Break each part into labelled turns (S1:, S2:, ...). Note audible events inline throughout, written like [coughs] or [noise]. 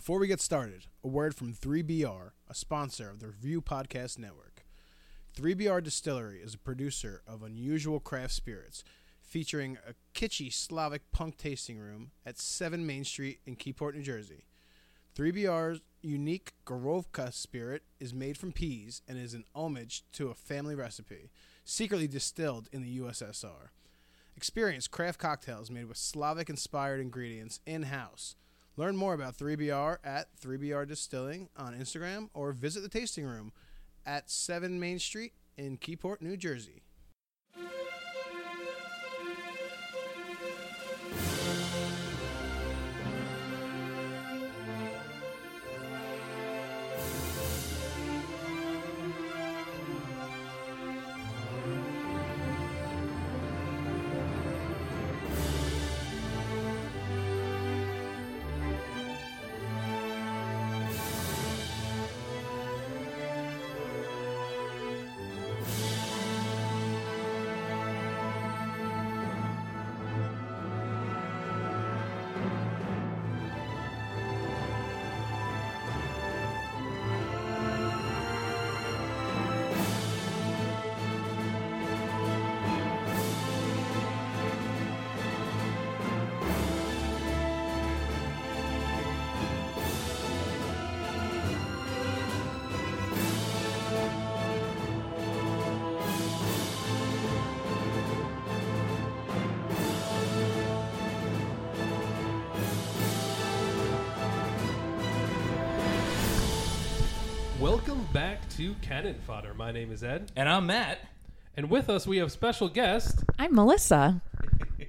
S1: Before we get started, a word from 3BR, a sponsor of the Review Podcast Network. 3BR Distillery is a producer of unusual craft spirits, featuring a kitschy Slavic punk tasting room at 7 Main Street in Keyport, New Jersey. 3BR's unique Gorovka spirit is made from peas and is an homage to a family recipe, secretly distilled in the USSR. Experience craft cocktails made with Slavic inspired ingredients in house. Learn more about 3BR at 3BR Distilling on Instagram or visit the tasting room at 7 Main Street in Keyport, New Jersey.
S2: Canon Fodder. My name is Ed,
S3: And I'm Matt.
S2: and with us we have special guest.
S4: I'm Melissa. [laughs]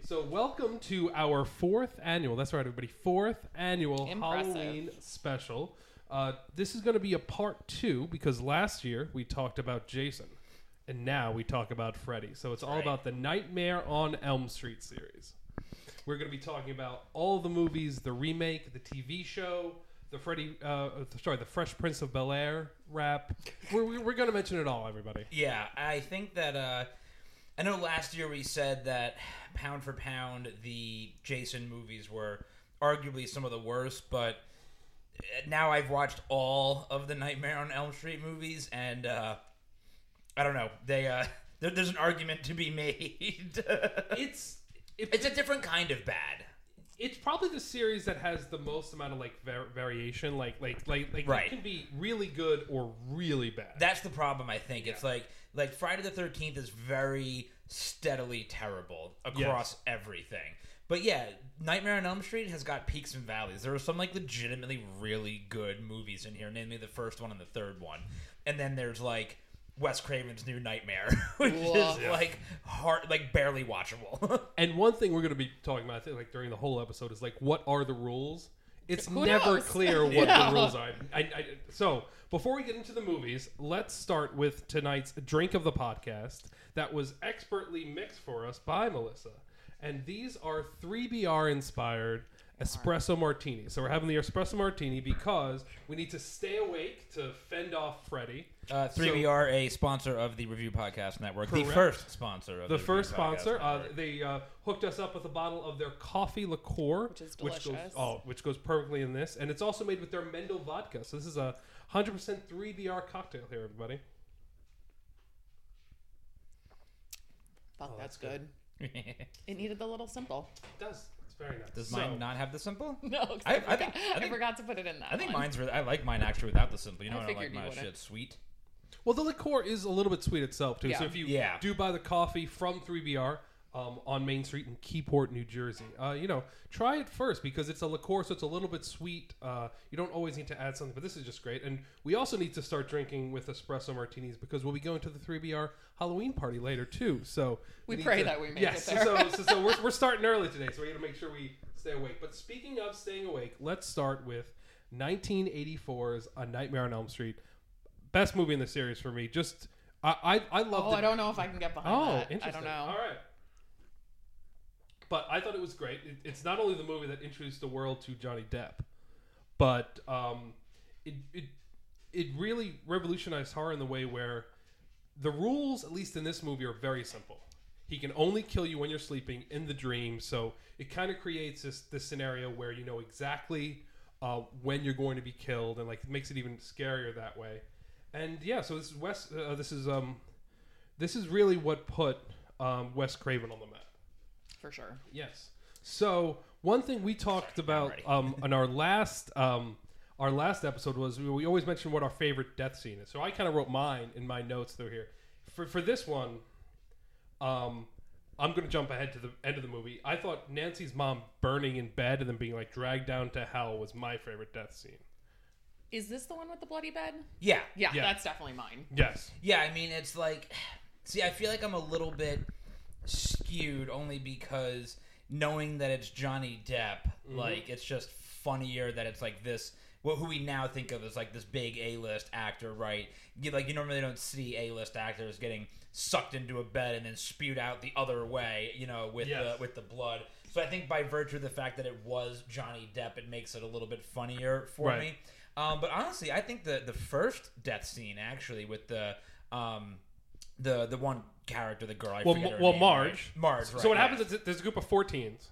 S2: So, welcome to our fourth annual. That's right, everybody. Fourth annual
S4: Impressive.
S2: Halloween special. Uh, this is going to be a part two because last year we talked about Jason, and now we talk about Freddy. So it's all
S3: Right.
S2: about the Nightmare on Elm Street series. We're going to be talking about all the movies, the remake, the TV show, the Freddy, uh, sorry, the Fresh Prince of Bel Air rap. We're, we're going to mention it all, everybody.
S3: Yeah, I think that uh I know last year we said that pound for pound the Jason movies were arguably some of the worst, but now I've watched all of the Nightmare on Elm Street movies and uh I don't know. They uh [laughs] there, there's an argument to be [laughs] made.
S2: It's
S3: it's a different kind of bad.
S2: It's probably the series that has the most amount of like var- variation. Like like like like
S3: Right.
S2: it can be really good or really bad.
S3: That's the problem. I think it's like like Friday the Thirteenth is very steadily terrible across everything. But yeah, Nightmare on Elm Street has got peaks and valleys. There are some like legitimately really good movies in here, namely the first one and the third one, and then there's like Wes Craven's New Nightmare, [laughs] which
S4: Whoa.
S3: is like hard, like barely watchable. [laughs]
S2: and one thing we're going to be talking about, I think, like during the whole episode, is like what are the rules? It's
S4: Who
S2: never
S4: knows?
S2: clear [laughs] what
S4: Yeah.
S2: the rules are. I, I, so before we get into the movies, let's start with tonight's drink of the podcast that was expertly mixed for us by Melissa. And these are 3BR inspired espresso martini. So we're having the espresso martini because we need to stay awake to fend off Freddy.
S3: Uh,
S2: So-
S3: 3BR, a sponsor of the Review Podcast Network, the first sponsor of
S2: the
S3: the,
S2: first
S3: Review Podcast
S2: sponsor. Uh,
S3: Network.
S2: they uh, hooked us up with a bottle of their coffee liqueur,
S4: Which is
S2: goes oh, which goes perfectly in this, and it's also made with their Mendel vodka. So this is a hundred percent three BR cocktail here, everybody.
S4: Fuck,
S2: Oh,
S4: that's
S2: that's
S4: good. [laughs] It needed the little simple.
S2: It does. It's very nice.
S3: Does
S2: So-
S3: mine not have the simple? [laughs]
S4: No, 'cause
S3: I-
S4: I,
S3: I
S4: forgot,
S3: think- I
S4: I,
S3: think-
S4: forgot to put it in that.
S3: I think
S4: one.
S3: mine's. Really, I like mine actually without the simple. You know,
S4: I
S3: I, like
S4: figured you
S3: my
S4: would've.
S3: shit sweet.
S2: Well, the liqueur is a little bit sweet itself too. So
S4: Yeah.
S2: if you
S3: Yeah.
S2: do buy the coffee from 3BR um, on Main Street in Keyport, New Jersey, uh, you know, try it first because it's a liqueur, so it's a little bit sweet. Uh, you don't always need to add something, but this is just great. And we also need to start drinking with espresso martinis because we'll be going to the 3BR Halloween party later too. So
S4: We
S2: need
S4: pray
S2: to-
S4: that we make
S2: yes,
S4: it there.
S2: so so, so [laughs] we're, we're starting early today, so we got to make sure we stay awake. But speaking of staying awake, let's start with 1984's A Nightmare on Elm Street. Best movie in the series for me. Just I I, I love. It.
S4: Oh, I don't know if I can get behind
S2: Oh,
S4: that.
S2: interesting.
S4: I don't know.
S2: All right. But I thought it was great. It, it's not only the movie that introduced the world to Johnny Depp, but um, it, it it really revolutionized horror in the way where the rules, at least in this movie, are very simple. He can only kill you when you're sleeping in the dream, so it kind of creates this this scenario where you know exactly uh, when you're going to be killed, and like it makes it even scarier that way. And yeah, so this is Wes. Uh, this is um, this is really what put um, Wes Craven on the map.
S4: For sure.
S2: Yes. So one thing we talked about
S3: ready.
S2: um, on our last um, our last episode was we, we always mention what our favorite death scene is. So I kind of wrote mine in my notes through here. For for this one, um, I'm going to jump ahead to the end of the movie. I thought Nancy's mom burning in bed and then being like dragged down to hell was my favorite death scene.
S4: Is this the one with the bloody bed?
S3: Yeah.
S4: Yeah,
S2: Yeah.
S4: that's definitely mine.
S2: Yes.
S3: Yeah, I mean, it's like, [sighs] see, I feel like I'm a little bit skewed only because knowing that it's Johnny Depp, like, it's just funnier that it's like this. Well, who we now think of as like this big A-list actor, right? You like you normally don't see A-list actors getting sucked into a bed and then spewed out the other way, you know, with
S2: Yes.
S3: the with the blood. So I think by virtue of the fact that it was Johnny Depp, it makes it a little bit funnier for
S2: Right.
S3: me. Um, but honestly, I think the the first death scene actually with the um the the one character, the girl, I
S2: Well,
S3: forget her
S2: well,
S3: name,
S2: Marge.
S3: right? Marge. Right,
S2: so what
S3: yeah.
S2: happens is there's a group of 14s,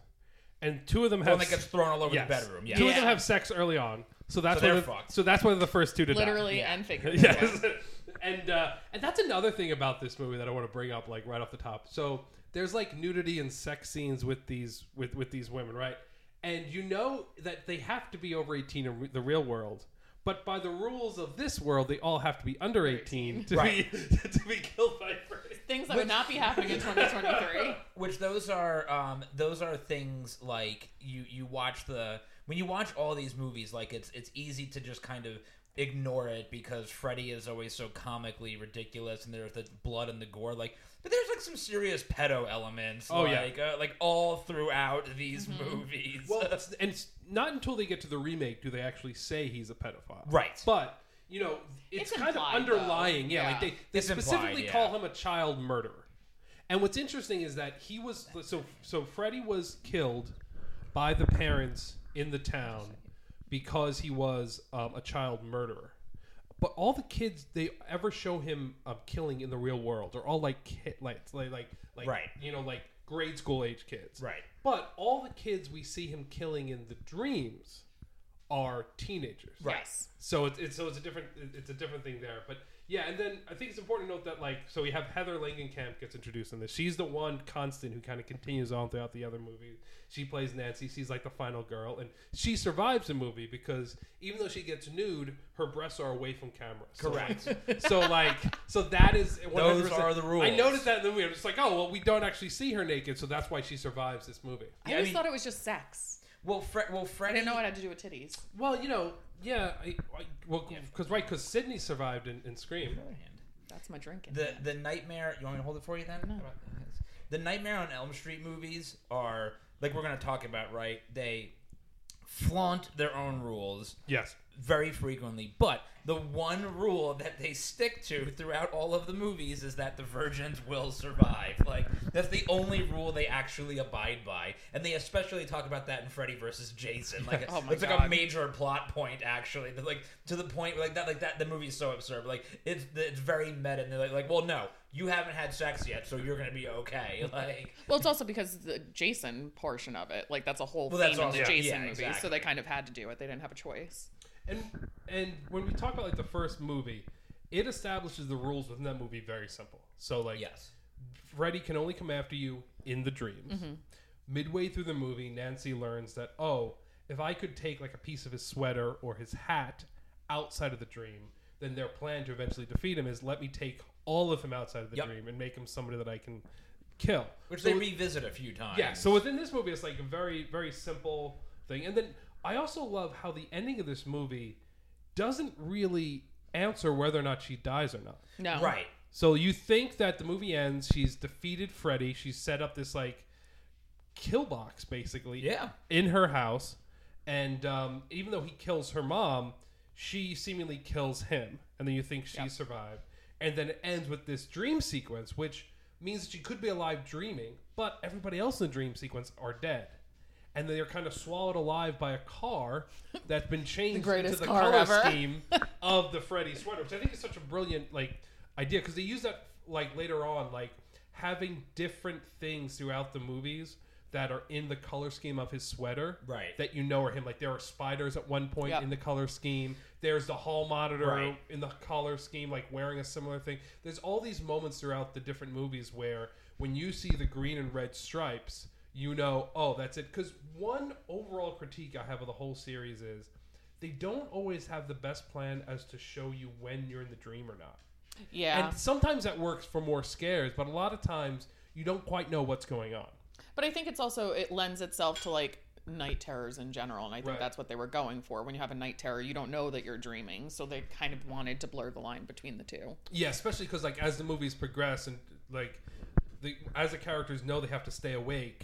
S2: and two of them have
S3: One
S2: have
S3: that gets thrown all over
S2: yes.
S3: the bedroom. Yeah.
S2: Two of them have sex early on, so that's
S3: So
S2: why
S3: they're
S2: they're-
S3: fucked.
S2: so that's why they're the first two to die.
S4: Literally
S3: Yeah.
S4: and figuratively. [laughs]
S2: yes, and uh, and that's another thing about this movie that I want to bring up, like right off the top. So there's like nudity and sex scenes with these with with these women, right? And you know that they have to be over 18 in re- the real world. But by the rules of this world, they all have to be under 18 to
S3: Right.
S2: be [laughs] to be killed by Freddy.
S4: Things that would not be happening in 2023. [laughs]
S3: Which those are um, those are things like you you watch the when you watch all these movies like it's it's easy to just kind of ignore it because Freddy is always so comically ridiculous and there's the blood and the gore like but there's like some serious pedo elements
S2: Oh, yeah.
S3: like uh, like all throughout these movies
S2: Well, [laughs] and it's not until they get to the remake do they actually say he's a pedophile.
S3: Right.
S2: But you know, it's,
S4: It's
S2: kind of underlying.
S4: though.
S2: Yeah,
S4: Yeah.
S2: like they, they
S3: It's
S2: specifically
S3: implied,
S2: call him a child murderer. And what's interesting is that he was so so Freddy was killed by the parents in the town because he was um, a child murderer. But all the kids they ever show him um, killing in the real world are all like kid, like like like like
S3: Right.
S2: you know like grade school age kids.
S3: Right.
S2: But all the kids we see him killing in the dreams are teenagers.
S4: Yes.
S2: So it's, it's so it's a different it's a different thing there. But yeah, and then I think it's important to note that like so we have Heather Langenkamp gets introduced in this. She's the one constant who kind of continues on throughout the other movies. She plays Nancy. She's like the final girl, and she survives the movie because even though she gets nude, her breasts are away from camera. So,
S3: Correct.
S2: like- [laughs] so like so that is 100%.
S3: are the rules.
S2: I noticed that in the movie. I'm just like, oh well, we don't actually see her naked, so that's why she survives this movie.
S4: I
S3: Yeah, I
S4: always
S3: mean-
S4: thought it was just sex.
S3: Well Fre- well
S4: I didn't know it had to do with titties.
S2: Well, you know, yeah, I, I, well, because right, because Sydney survived in, in Scream.
S4: That's my drinking.
S3: the the nightmare. You want me to hold it for you then?
S4: No.
S3: The Nightmare on Elm Street movies are like we're gonna talk about, right? They flaunt their own rules
S2: Yes,
S3: very frequently, but the one rule that they stick to throughout all of the movies is that the virgins will survive. Like that's the only rule they actually abide by, and they especially talk about that in Freddy versus Jason. Like [laughs]
S4: Oh my
S3: it's like a major plot point, actually. That, Like to the point, like that, like that. The movie is so absurd. Like it's it's very meta, and they're like, like, well, no, you haven't had sex yet, so you're gonna be okay. [laughs] Like
S4: Well, it's also because the Jason portion of it, like that's a whole
S3: Well, that's
S4: theme in
S3: also-
S4: the
S3: yeah,
S4: Jason
S3: yeah,
S4: movies, so they kind of had to do it. They didn't have a choice.
S2: And and when we talk about like the first movie, it establishes the rules within that movie very simple. So like,
S3: yes,
S2: Freddy can only come after you in the dreams. Mm-hmm. Midway through the movie, Nancy learns that oh, if I could take like a piece of his sweater or his hat outside of the dream, then their plan to eventually defeat him is let me take all of him outside of the
S3: Yep.
S2: dream and make him somebody that I can kill.
S3: which
S2: So
S3: they
S2: it-
S3: revisit a few times.
S2: Yeah, so within this movie, it's like a very, very simple thing. And then I also love how the ending of this movie doesn't really answer whether or not she dies or not.
S4: No,
S3: right.
S2: So you think that the movie ends, she's defeated Freddy, she's set up this like kill box basically
S3: Yeah.
S2: in her house, and um, even though he kills her mom, she seemingly kills him, and then you think she
S4: Yep.
S2: survived, and then it ends with this dream sequence, which means that she could be alive dreaming, but everybody else in the dream sequence are dead. And they're kind of swallowed alive by a car that's been [laughs] changed
S4: greatest
S2: into the
S4: car
S2: color
S4: ever.
S2: scheme [laughs] of the Freddy sweater, which I think is such a brilliant like idea because they use that like later on, like having different things throughout the movies that are in the color scheme of his sweater
S3: Right.
S2: that you know are him like there are spiders at one point
S4: Yep.
S2: in the color scheme there's the hall monitor
S3: Right.
S2: in the color scheme like wearing a similar thing there's all these moments throughout the different movies where when you see the green and red stripes you know oh that's it because one overall critique i have of the whole series is they don't always have the best plan as to show you when you're in the dream or not
S4: Yeah.
S2: and sometimes that works for more scares, but a lot of times you don't quite know what's going on.
S4: But I think it's also it lends itself to like night terrors in general, and I think
S2: Right.
S4: that's what they were going for. When you have a night terror, you don't know that you're dreaming, so they kind of wanted to blur the line between the two.
S2: Yeah, especially because like as the movies progress and like the as the characters know they have to stay awake,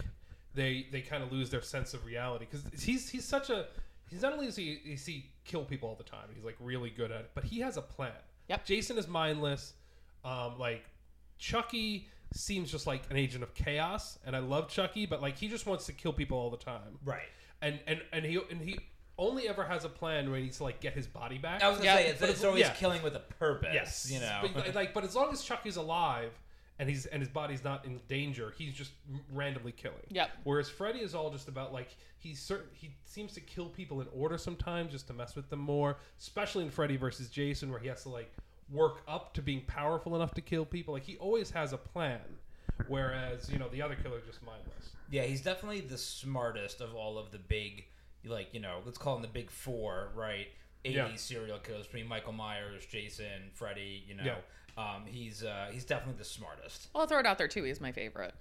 S2: they they kind of lose their sense of reality because he's he's such a he's not only does he, is he kill people all the time, he's like really good at it, but he has a plan.
S4: Yep.
S2: Jason is mindless. Um, like Chucky seems just like an agent of chaos, and I love Chucky, but like he just wants to kill people all the time.
S3: Right.
S2: and and and he and he only ever has a plan where he needs to like get his body back.
S3: I was gonna
S4: Yeah,
S3: say it's,
S2: but
S3: it's
S2: it's-
S3: always
S2: yeah.
S3: killing with a purpose.
S2: yes,
S3: You know.
S2: but, like, but as long as Chucky's alive and he's and his body's not in danger, he's just randomly killing.
S4: Yep.
S2: Whereas Freddy is all just about like he's certain he seems to kill people in order sometimes just to mess with them more, especially in Freddy versus Jason where he has to like work up to being powerful enough to kill people. Like he always has a plan. Whereas you know the other killer just mindless.
S3: Yeah, he's definitely the smartest of all of the big, like you know, let's call him the big four, right? Eighty
S2: Yeah.
S3: serial killers between Michael Myers, Jason, Freddy. You know,
S2: Yeah.
S3: um, he's uh, he's definitely the smartest.
S4: Well, I'll throw it out there too. He's my favorite.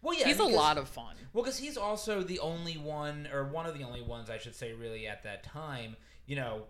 S3: Well, yeah,
S4: he's a lot of fun.
S3: Well, because he's also the only one, or one of the only ones, I should say, really at that time. You know,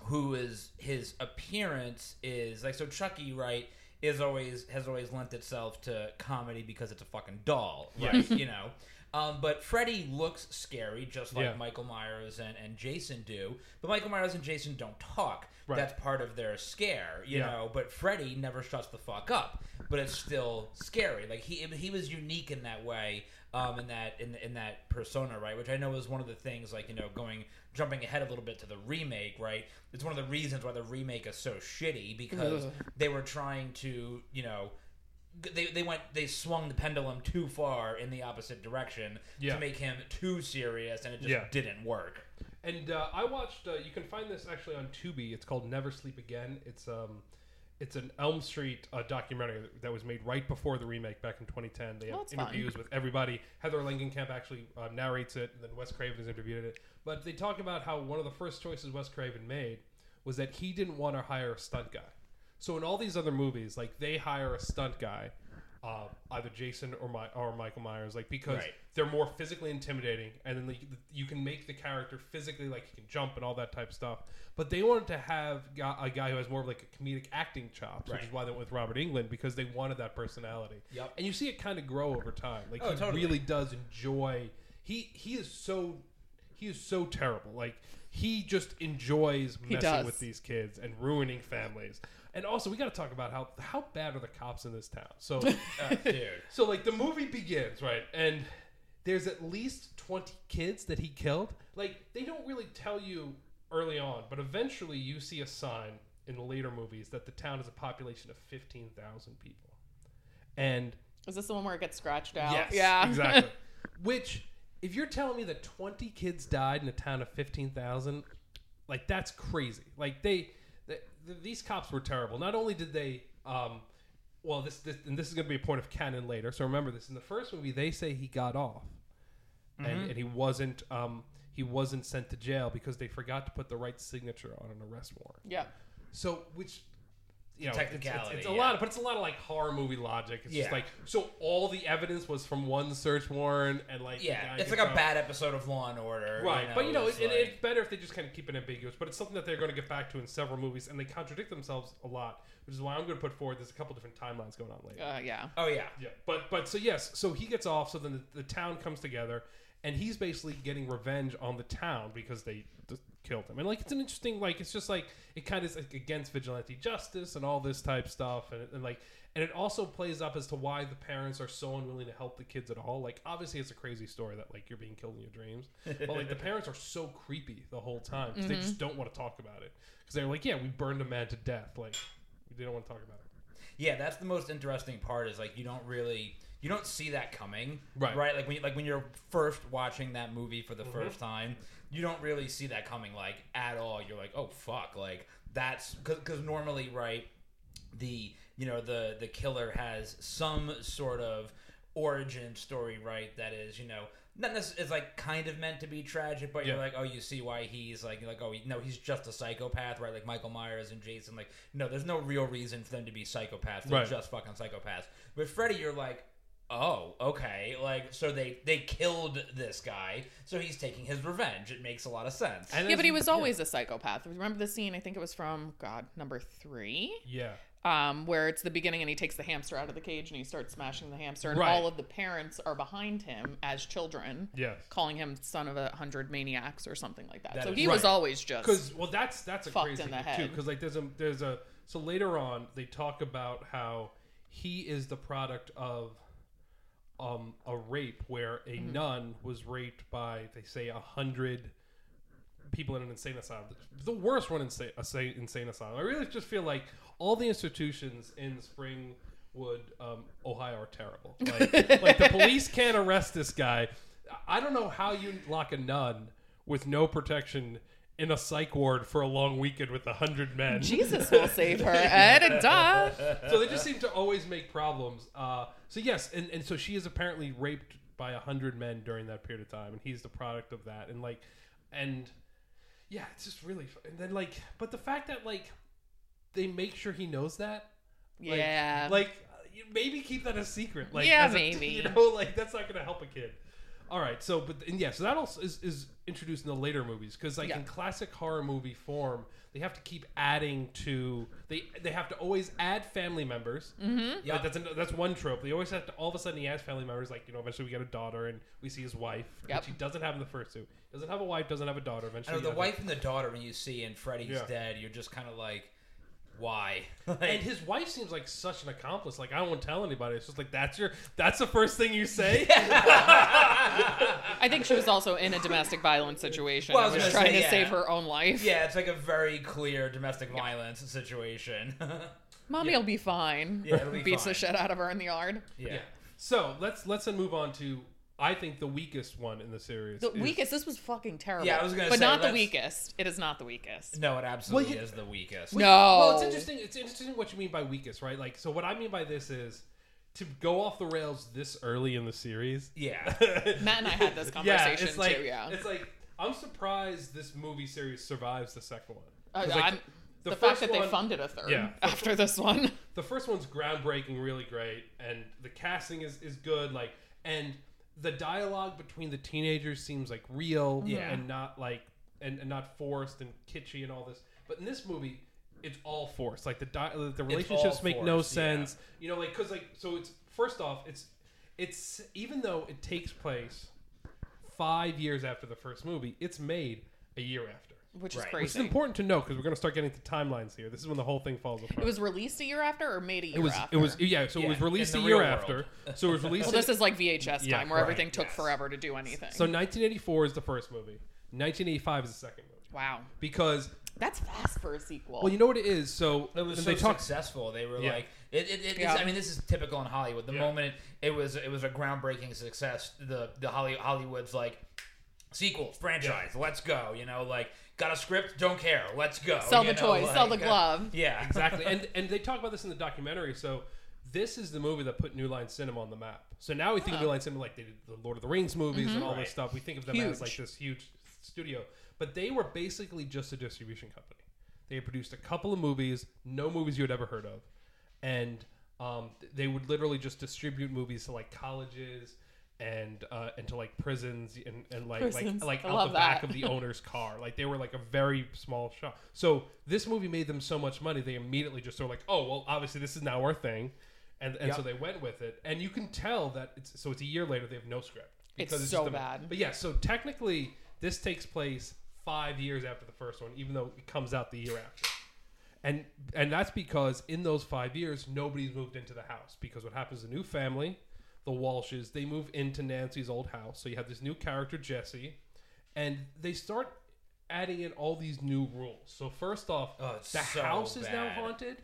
S3: who is his appearance is like so. Chucky, right, is always has always lent itself to comedy because it's a fucking doll, right? you know. Um, but Freddy looks scary, just like
S2: Yeah.
S3: Michael Myers and, and Jason do. But Michael Myers and Jason don't talk.
S2: Right.
S3: That's part of their scare, you
S2: Yeah.
S3: know. But Freddy never shuts the fuck up. But it's still scary. Like he he was unique in that way, um, in that in in that persona, right? Which I know is one of the things, like you know, going jumping ahead a little bit to the remake, right? It's one of the reasons why the remake is so shitty because they were trying to, you know, they, they went they swung the pendulum too far in the opposite direction
S2: Yeah.
S3: to make him too serious, and it just
S2: Yeah.
S3: didn't work.
S2: And uh, I watched. Uh, you can find this actually on Tubi. It's called Never Sleep Again. It's um, it's an Elm Street uh, documentary that was made right before the remake back in 2010. They have
S4: that's fun.
S2: interviews with everybody. Heather Langenkamp actually uh, narrates it, and then Wes Craven has interviewed it. But they talk about how one of the first choices Wes Craven made was that he didn't want to hire a stunt guy. So in all these other movies, like they hire a stunt guy, uh, either Jason or my or Michael Myers, like because
S3: Right.
S2: they're more physically intimidating, and then like, you can make the character physically like he can jump and all that type of stuff. But they wanted to have gu- a guy who has more of like a comedic acting chops, which is why they went with Robert Englund because they wanted that personality.
S3: Yep.
S2: And you see it kind of grow over time. Like
S3: Oh,
S2: he
S3: totally.
S2: really does enjoy. He he is so he is so terrible. Like he just enjoys messing
S4: does.
S2: with these kids and ruining families. And also, we got to talk about how how bad are the cops in this town? So. [laughs]
S3: Uh, dude.
S2: So like the movie begins, right? And there's at least 20 kids that he killed. Like they don't really tell you early on, but eventually you see a sign in the later movies that the town has a population of 15,000 people. And
S4: Is this the one where it gets scratched out?
S2: yes,
S4: Yeah. [laughs]
S2: exactly. Which if you're telling me that 20 kids died in a town of 15,000, like that's crazy. Like they, th th these cops were terrible. Not only did they, um, well, this, this and this is going to be a point of canon later. So remember this: in the first movie, they say he got off, and, and he wasn't, um, he wasn't sent to jail because they forgot to put the right signature on an arrest warrant.
S4: yeah.
S2: So, which you know, it's, it's,
S3: Technicality,
S2: it's a
S3: yeah.
S2: lot, of, but it's a lot of like horror movie logic. It's just like so all the evidence was from one search warrant, and like the
S3: Yeah,
S2: guy
S3: it's
S2: gets
S3: like a
S2: out.
S3: bad episode of Law and Order,
S2: Right, but you know,
S3: it's
S2: it, it-
S3: like-
S2: it's better if they just kind of keep it ambiguous. But it's something that they're going to get back to in several movies, and they contradict themselves a lot, which is why I'm going to put forward. There's a couple different timelines going on later.
S4: Uh, yeah.
S3: oh yeah,
S2: Yeah, but but so yes, so he gets off. So then the, the town comes together, and he's basically getting revenge on the town because they just killed him. And like it's an interesting, like it's just like it kind of is like against vigilante justice and all this type stuff, and, and like and it also plays up as to why the parents are so unwilling to help the kids at all. Like obviously it's a crazy story that like you're being killed in your dreams, but like the [laughs] parents are so creepy the whole time 'cause they just don't want to talk about it because they're like, yeah, we burned a man to death, like they don't want to talk about it.
S3: yeah. That's the most interesting part. Is like you don't really you don't see that coming,
S2: Right.
S3: Right, like when you, like when you're first watching that movie for the
S2: Mm-hmm.
S3: first time, you don't really see that coming like at all. You're like, oh fuck, like that's because normally, right, the you know the the killer has some sort of origin story, right? That is, you know. Not necessarily, it's like kind of meant to be tragic, but you're like, oh, you see why he's like, like, oh, he, no, he's just a psychopath, right? Like Michael Myers and Jason, like, no, there's no real reason for them to be psychopaths. They're
S2: Right.
S3: just fucking psychopaths. With Freddy, you're like, oh, okay, like, so they they killed this guy, so he's taking his revenge. It makes a lot of sense.
S2: And
S4: Yeah, but he was always a psychopath. Remember the scene? I think it was from God number three,
S2: yeah.
S4: um, where it's the beginning and he takes the hamster out of the cage and he starts smashing the hamster, and
S2: Right.
S4: all of the parents are behind him as children,
S2: Yes.
S4: calling him son of a hundred maniacs or something like that.
S3: That
S4: so
S3: is-
S4: he was always just
S2: Because well, that's that's a
S4: fucked
S2: crazy
S4: in the
S2: thing too.
S4: head.
S2: Because like there's a there's a so later on they talk about how he is the product of um a rape where a
S4: Mm-hmm.
S2: nun was raped by they say a hundred people in an insane asylum. The worst one in insane, insane asylum. I really just feel like all the institutions in Springwood, um, Ohio, are terrible. [laughs] Like, like the police can't arrest this guy. I don't know how you lock a nun with no protection in a psych ward for a long weekend with a hundred men.
S4: Jesus will save her. [laughs] Ed, And duh.
S2: so they just seem to always make problems. Uh, so yes, and, and so she is apparently raped by a hundred men during that period of time, and he's the product of that. And like, and yeah, it's just really. And then like, but the fact that like they make sure he knows that, like,
S4: Yeah.
S2: like uh, maybe keep that a secret. Like,
S4: Yeah,
S2: as a- [laughs]
S4: maybe.
S2: you know, like that's not gonna help a kid. All right, so but and yeah, so that also is, is introduced in the later movies because like
S4: Yeah.
S2: in classic horror movie form, they have to keep adding to they they have to always add family members. Mm-hmm.
S3: Yeah.
S2: that's an, that's one trope. They always have to all of a sudden he adds family members. Like you know, eventually we get a daughter and we see his wife,
S4: Yep.
S2: which he doesn't have in the first two. Doesn't have a wife, doesn't have a daughter.
S3: I
S2: Eventually,
S3: know
S2: he
S3: the
S2: has a-
S3: wife and the daughter when you see in Freddy's
S2: Yeah.
S3: dead, you're just kind of like, why? [laughs]
S2: And his wife seems like such an accomplice. Like I won't tell anybody. It's just like that's your that's the first thing you say. [laughs]
S4: I think she was also in a domestic violence situation
S3: Well, I
S4: and
S3: was
S4: was trying
S3: say,
S4: to
S3: yeah.
S4: save her own life.
S3: yeah, it's like a very clear domestic violence situation. [laughs]
S4: Mommy will be fine.
S3: Yeah, it'll be
S4: Beats
S3: fine.
S4: the shit out of her in the yard.
S3: yeah.
S2: Yeah. So let's let's then move on to I think the weakest one in the series.
S4: The
S2: is-
S4: weakest. This was fucking terrible.
S3: Yeah, I was gonna say.
S4: but
S3: say,
S4: not the weakest. It is not the weakest.
S3: No, it absolutely
S2: Well, you-
S3: is the weakest.
S4: No.
S2: Well, it's interesting. It's interesting what you mean by weakest, right? Like, so what I mean by this is to go off the rails this early in the series.
S3: Yeah. [laughs]
S4: Matt and I had this [laughs]
S2: yeah,
S4: conversation
S2: it's like
S4: too. Yeah.
S2: it's like I'm surprised this movie series survives the second one.
S4: Uh,
S2: 'Cause, like,
S4: I'm-
S2: the
S4: the, fact that they funded a third
S2: Yeah. [laughs]
S4: after this one.
S2: the first one's groundbreaking, really great, and the casting is, is good. Like, and the dialogue between the teenagers seems like real,
S3: Yeah.
S2: and not like and, and not forced and kitschy and all this. But in this movie, it's all forced. Like the di- the relationships make no
S3: forced, yeah.
S2: sense. You know, like because like so it's first off, it's it's even though it takes place five years after the first movie, it's made a year after.
S4: Which is
S3: Right.
S2: Which is important to know because we're going to start getting to timelines here. This is when the whole thing falls apart.
S4: It was released a year after or made a year
S2: It was.
S4: after?
S2: It was. Yeah. So it was released a year
S3: real
S2: after. So it was [laughs] released.
S4: Well, this is like VHS
S2: Yeah,
S4: time where
S3: right,
S4: everything took
S3: yes.
S4: forever to do anything.
S2: so 1984 is the first movie. 1985 is the second movie
S4: wow.
S2: because
S4: That's fast for a sequel.
S2: well, you know what it is. So
S3: It was so
S2: they talk.
S3: successful. They were
S2: Yeah.
S3: like, it. it, it
S4: Yeah.
S3: I mean, this is typical in Hollywood. The
S2: Yeah.
S3: moment it was, it was a groundbreaking success. The the Holly, Hollywood's like sequel franchise. Let's go. You know, like got a script. Don't care. Let's go.
S4: Sell
S3: you
S4: the
S3: know,
S4: toys, sell the
S3: uh,
S4: glove.
S3: yeah, [laughs]
S2: exactly, and and they talk about this in the documentary. So this is the movie that put New Line Cinema on the map. So now we think of New Line Cinema like they did the Lord of the Rings movies and all
S3: Right.
S2: this stuff. We think of them as like this huge studio, but they were basically just a distribution company. They produced a couple of movies, no movies you had ever heard of, and um, they would literally just distribute movies to like colleges and uh, and to like prisons and, and like
S4: Prisons.
S2: like like
S4: I
S2: out
S4: love
S2: the back
S4: that.
S2: of the [laughs] owner's car. Like they were like a very small shop. So this movie made them so much money, they immediately just were like, oh well, obviously this is now our thing, and and so they went with it. And you can tell that it's so it's a year later they have no script
S4: It's
S2: just
S4: so
S2: a-
S4: bad.
S2: But yeah, so technically this takes place five years after the first one, even though it comes out the year after. And and that's because in those five years nobody's moved into the house because what happens? A new family, the Walshes, they move into Nancy's old house. So you have this new character Jesse, and they start adding in all these new rules. So first off,
S3: Oh, it's
S2: the
S3: so
S2: house is now haunted,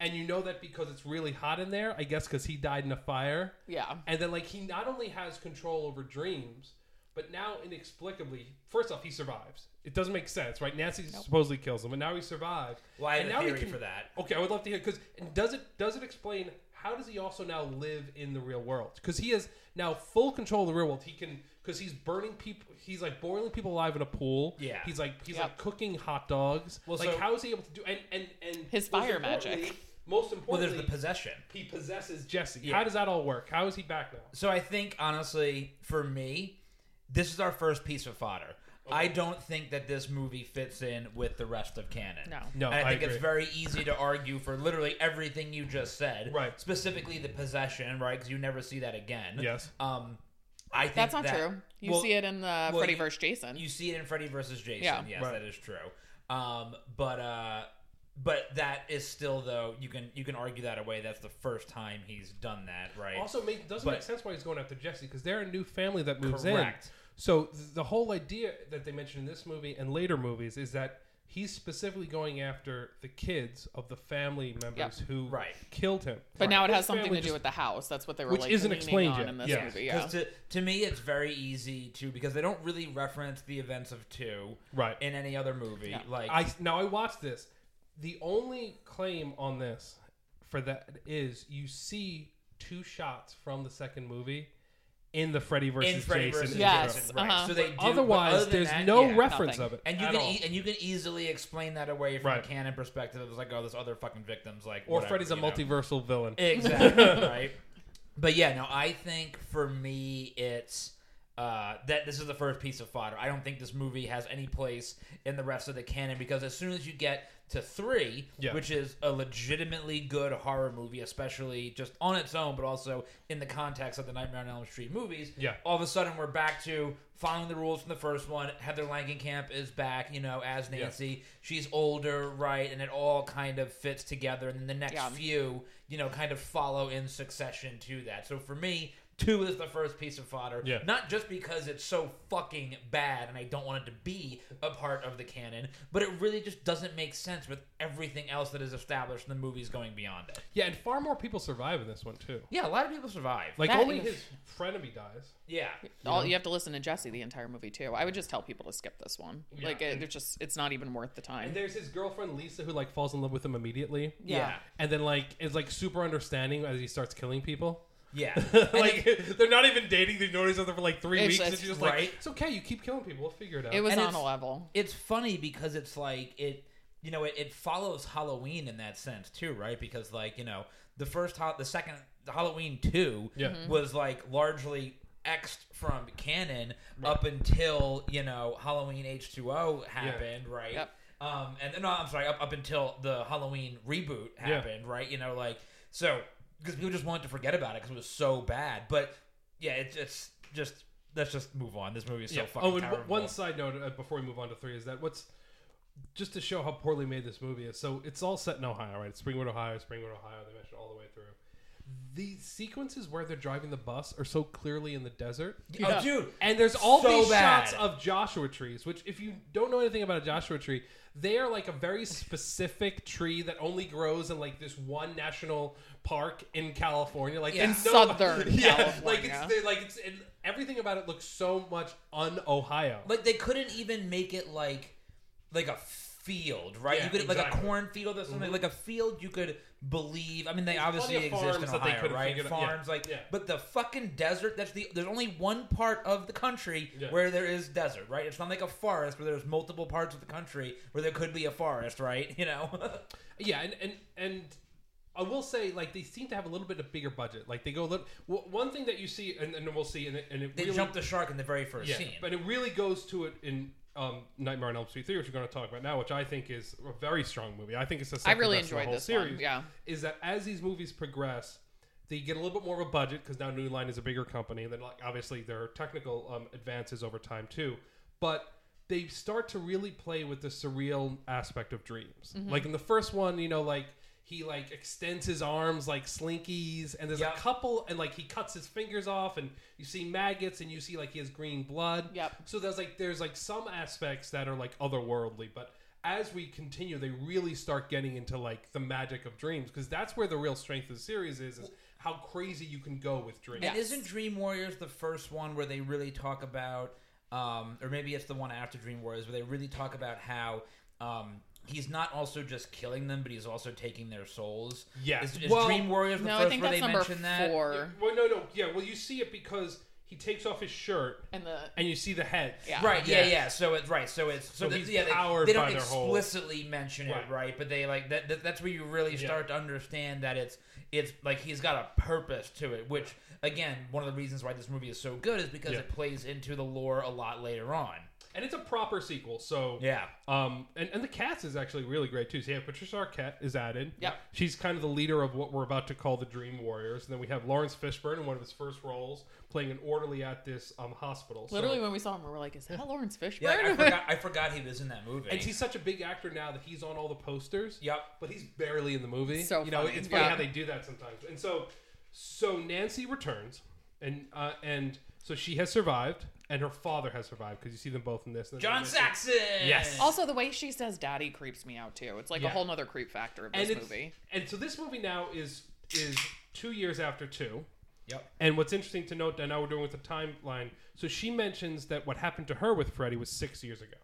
S2: and you know that because it's really hot in there. I guess because he died in a fire,
S4: Yeah.
S2: and then like he not only has control over dreams, but now inexplicably, first off, he survives. It doesn't make sense, right? Nancy supposedly kills him, and now he survived.
S3: Well, I have
S2: and
S3: a
S2: now he
S3: theory
S2: can-
S3: for that.
S2: Okay, I would love to hear because does it does it explain how does he also now live in the real world? Because he has now full control of the real world. He can because he's burning people. He's like boiling people alive in a pool.
S3: Yeah.
S2: he's like he's
S4: Yep.
S2: like cooking hot dogs.
S3: Well,
S2: like
S3: so-
S2: how is he able to do and and and
S4: His fire magic.
S2: Most
S3: important
S2: Well,
S3: there's the possession.
S2: he possesses Jesse.
S3: Yeah.
S2: How does that all work? How is he back now?
S3: So I think honestly, for me, this is our first piece of fodder. I don't think that this movie fits in with the rest of canon.
S4: No.
S2: No,
S3: and I
S2: I
S3: think it's very easy to argue for literally everything you just said.
S2: Right.
S3: Specifically the possession, right? Because you never see that again.
S2: Yes.
S3: Um, I think
S4: That's not
S3: that-
S4: true. You
S3: well,
S4: see it in the
S3: well,
S4: Freddy
S3: you-
S4: vs. Jason.
S3: You see it in Freddy versus Jason.
S4: Yeah.
S3: Yes,
S2: Right.
S3: that is true. Um, but uh, but that is still though you can you can argue that away. That's the first time he's done that, right?
S2: Also, make, doesn't
S3: But-
S2: make sense why he's going after Jesse because they're a new family that moves in.
S3: Correct.
S2: So the whole idea that they mentioned in this movie and later movies is that he's specifically going after the kids of the family members
S4: Yep.
S2: who
S3: Right.
S2: killed him.
S4: but now it
S2: This
S4: has something to do
S2: just-
S4: with the house. That's what they were
S2: Which
S4: like
S2: isn't
S4: leaning
S2: explained
S4: on
S2: yet.
S4: in this
S2: Yeah.
S4: movie. Yeah.
S3: Because to, to me, it's very easy to because they don't really reference the events of two
S2: Right.
S3: in any other movie.
S4: Yeah.
S3: Like
S2: I now I watched this. The only claim on this for that is you see two shots from the second movie in the Freddy versus
S3: in Freddy
S2: Jason.
S3: versus.
S4: Yes.
S3: Jason, right?
S4: uh-huh.
S3: So they do,
S2: Otherwise, there's
S3: that,
S2: no
S3: yeah.
S2: reference
S4: Nothing.
S2: of it.
S3: And you
S2: at
S3: can
S2: all.
S3: e- and you can easily explain that away from
S2: Right.
S3: a canon perspective. It was like, oh, there's other fucking victims, like
S2: or
S3: whatever,
S2: Freddy's a
S3: know?
S2: multiversal villain.
S3: Exactly, [laughs] right? But yeah, no, I think for me it's uh, that this is the first piece of fodder. I don't think this movie has any place in the rest of the canon because as soon as you get to three,
S2: Yeah.
S3: which is a legitimately good horror movie, especially just on its own, but also in the context of the Nightmare on Elm Street movies,
S2: Yeah.
S3: all of a sudden we're back to following the rules from the first one. Heather Langenkamp is back, you know, as
S2: Yeah.
S3: Nancy. She's older, right? And it all kind of fits together. And then the next
S4: Yeah.
S3: few, you know, kind of follow in succession to that. So for me, two is the first piece of fodder.
S2: Yeah.
S3: Not just because it's so fucking bad and I don't want it to be a part of the canon, but it really just doesn't make sense with everything else that is established in the movies going beyond it.
S2: Yeah, and far more people survive in this one too.
S3: Yeah, a lot of people survive.
S2: Like
S4: That-
S2: only his frenemy dies.
S3: yeah.
S4: All you have to listen to Jesse the entire movie too. I would just tell people to skip this one.
S2: Yeah.
S4: Like it, it's just it's not even worth the time.
S2: And there's his girlfriend Lisa who like falls in love with him immediately.
S3: Yeah.
S2: And then like is like super understanding as he starts killing people.
S3: Yeah. [laughs]
S2: like they're not even dating. They've known each other for like three
S4: It's
S2: weeks, and
S4: just-
S2: she's just
S3: right.
S2: like, "It's okay. You keep killing people. We'll figure it out."
S4: It was
S3: And
S4: on a level.
S3: it's funny because it's like it you know it, it follows halloween in that sense too right because like you know the first ho- the second the halloween 2
S2: Yeah.
S4: Mm-hmm.
S3: was like largely xed from canon up until you know halloween h2o happened right
S4: Yep.
S3: um and no i'm sorry up, up until the halloween reboot
S2: Yeah.
S3: happened right you know like so because people just wanted to forget about it because it was so bad but yeah it's it's just let's just move on this movie is so
S2: yeah.
S3: fucking
S2: Oh, and w- one side note uh, before we move on to three is that what's just to show how poorly made this movie is. So it's all set in Ohio, right? Springwood, Ohio, Springwood, Ohio. They mentioned all the way through. The sequences where they're driving the bus are so clearly in the desert.
S3: oh dude
S2: And there's all
S3: So
S2: these
S3: bad.
S2: shots of Joshua trees, which, if you don't know anything about a Joshua tree, they are like a very specific tree that only grows in like this one national park in California, like
S3: Yeah.
S2: in
S4: In southern [laughs]
S2: yeah,
S4: California.
S2: like it's they're- like it's and everything about it looks so much un-Ohio.
S3: Like they couldn't even make it like like a field, right?
S2: Yeah,
S3: you could like a.
S2: Mm-hmm.
S3: cornfield or something, like a field you could believe. I mean, they
S2: There's
S3: obviously exist in
S2: farms
S3: Ohio, right?
S2: out- yeah,
S3: Farms, like,
S2: yeah.
S3: but the fucking desert. That's the. There's only one part of the country
S2: Yeah.
S3: where there is desert, right? It's not like a forest where there's multiple parts of the country where there could be a forest, right? [laughs] You know. [laughs]
S2: Yeah, and and and I will say, like they seem to have a little bit of bigger budget. Like they go a little. w- One thing that you see, and, and we'll see, and it, and it
S3: they
S2: really,
S3: jumped the shark in the very first
S2: yeah,
S3: scene.
S2: but it really goes to it in um, Nightmare on Elm Street 3, which we're going to talk about now, which I think is a very strong movie. I think it's the
S4: I
S2: second
S4: really
S2: best of the whole
S4: this
S2: series.
S4: one. Yeah.
S2: Is that as these movies progress, they get a little bit more of a budget because now New Line is a bigger company, and then like obviously there are technical um, advances over time too, but they start to really play with the surreal aspect of dreams.
S4: Mm-hmm.
S2: Like in the first one, you know, like he like extends his arms like slinkies, and there's
S3: Yep.
S2: a couple, and like he cuts his fingers off, and you see maggots, and you see like he has green blood.
S4: Yep.
S2: So there's like there's like some aspects that are like otherworldly, but as we continue, they really start getting into like the magic of dreams because that's where the real strength of the series is, is how crazy you can go with dreams.
S3: And isn't Dream Warriors the first one where they really talk about, um, or maybe it's the one after Dream Warriors where they really talk about how um, he's not also just killing them, but he's also taking their souls.
S2: Yes.
S3: Is, is
S2: Well,
S3: Dream Warriors the
S4: No,
S3: first
S4: I think
S3: where
S4: that's
S3: they
S4: number
S3: mention that?
S4: four.
S2: Well, no, no, yeah. Well, you see it because he takes off his shirt
S4: And the
S2: and you see the head.
S4: Yeah.
S3: Right. Yeah.
S2: Yeah.
S3: Yeah. So it's right. So it's so,
S2: So
S3: th-
S2: he's
S3: yeah. They,
S2: powered
S3: they don't
S2: by their
S3: explicitly mention it,
S2: Right.
S3: right? But they like that, that. That's where you really
S2: Yeah.
S3: start to understand that it's it's like he's got a purpose to it. Which again, one of the reasons why this movie is so good is because
S2: Yeah.
S3: it plays into the lore a lot later on.
S2: And it's a proper sequel, so
S3: Yeah.
S2: Um, and, and the cast is actually really great too. So yeah, Patricia Arquette is added.
S4: Yeah,
S2: She's kind of the leader of what we're about to call the Dream Warriors. And then we have Laurence Fishburne in one of his first roles, playing an orderly at this um, hospital. So-
S4: literally when we saw him, we were like, "Is that Laurence Fishburne?"
S3: Yeah. I [laughs] forgot. I forgot he was in that movie.
S2: and he's such a big actor now that he's on all the posters.
S3: Yep.
S2: But he's barely in the movie.
S4: So
S2: you know,
S4: funny.
S2: it's funny
S4: Yeah.
S2: how they do that sometimes. And so, so Nancy returns, and uh, and so she has survived, and her father has survived because you see them both in this.
S3: John Saxon.
S2: Yes.
S4: also, the way she says "daddy" creeps me out too. It's like
S2: Yeah.
S4: a whole nother creep factor of
S2: and
S4: this
S2: it's-
S4: movie.
S2: And so this movie now is is two years after two.
S3: Yep.
S2: And what's interesting to note, and now we're doing with the timeline. So she mentions that what happened to her with Freddy was six years ago.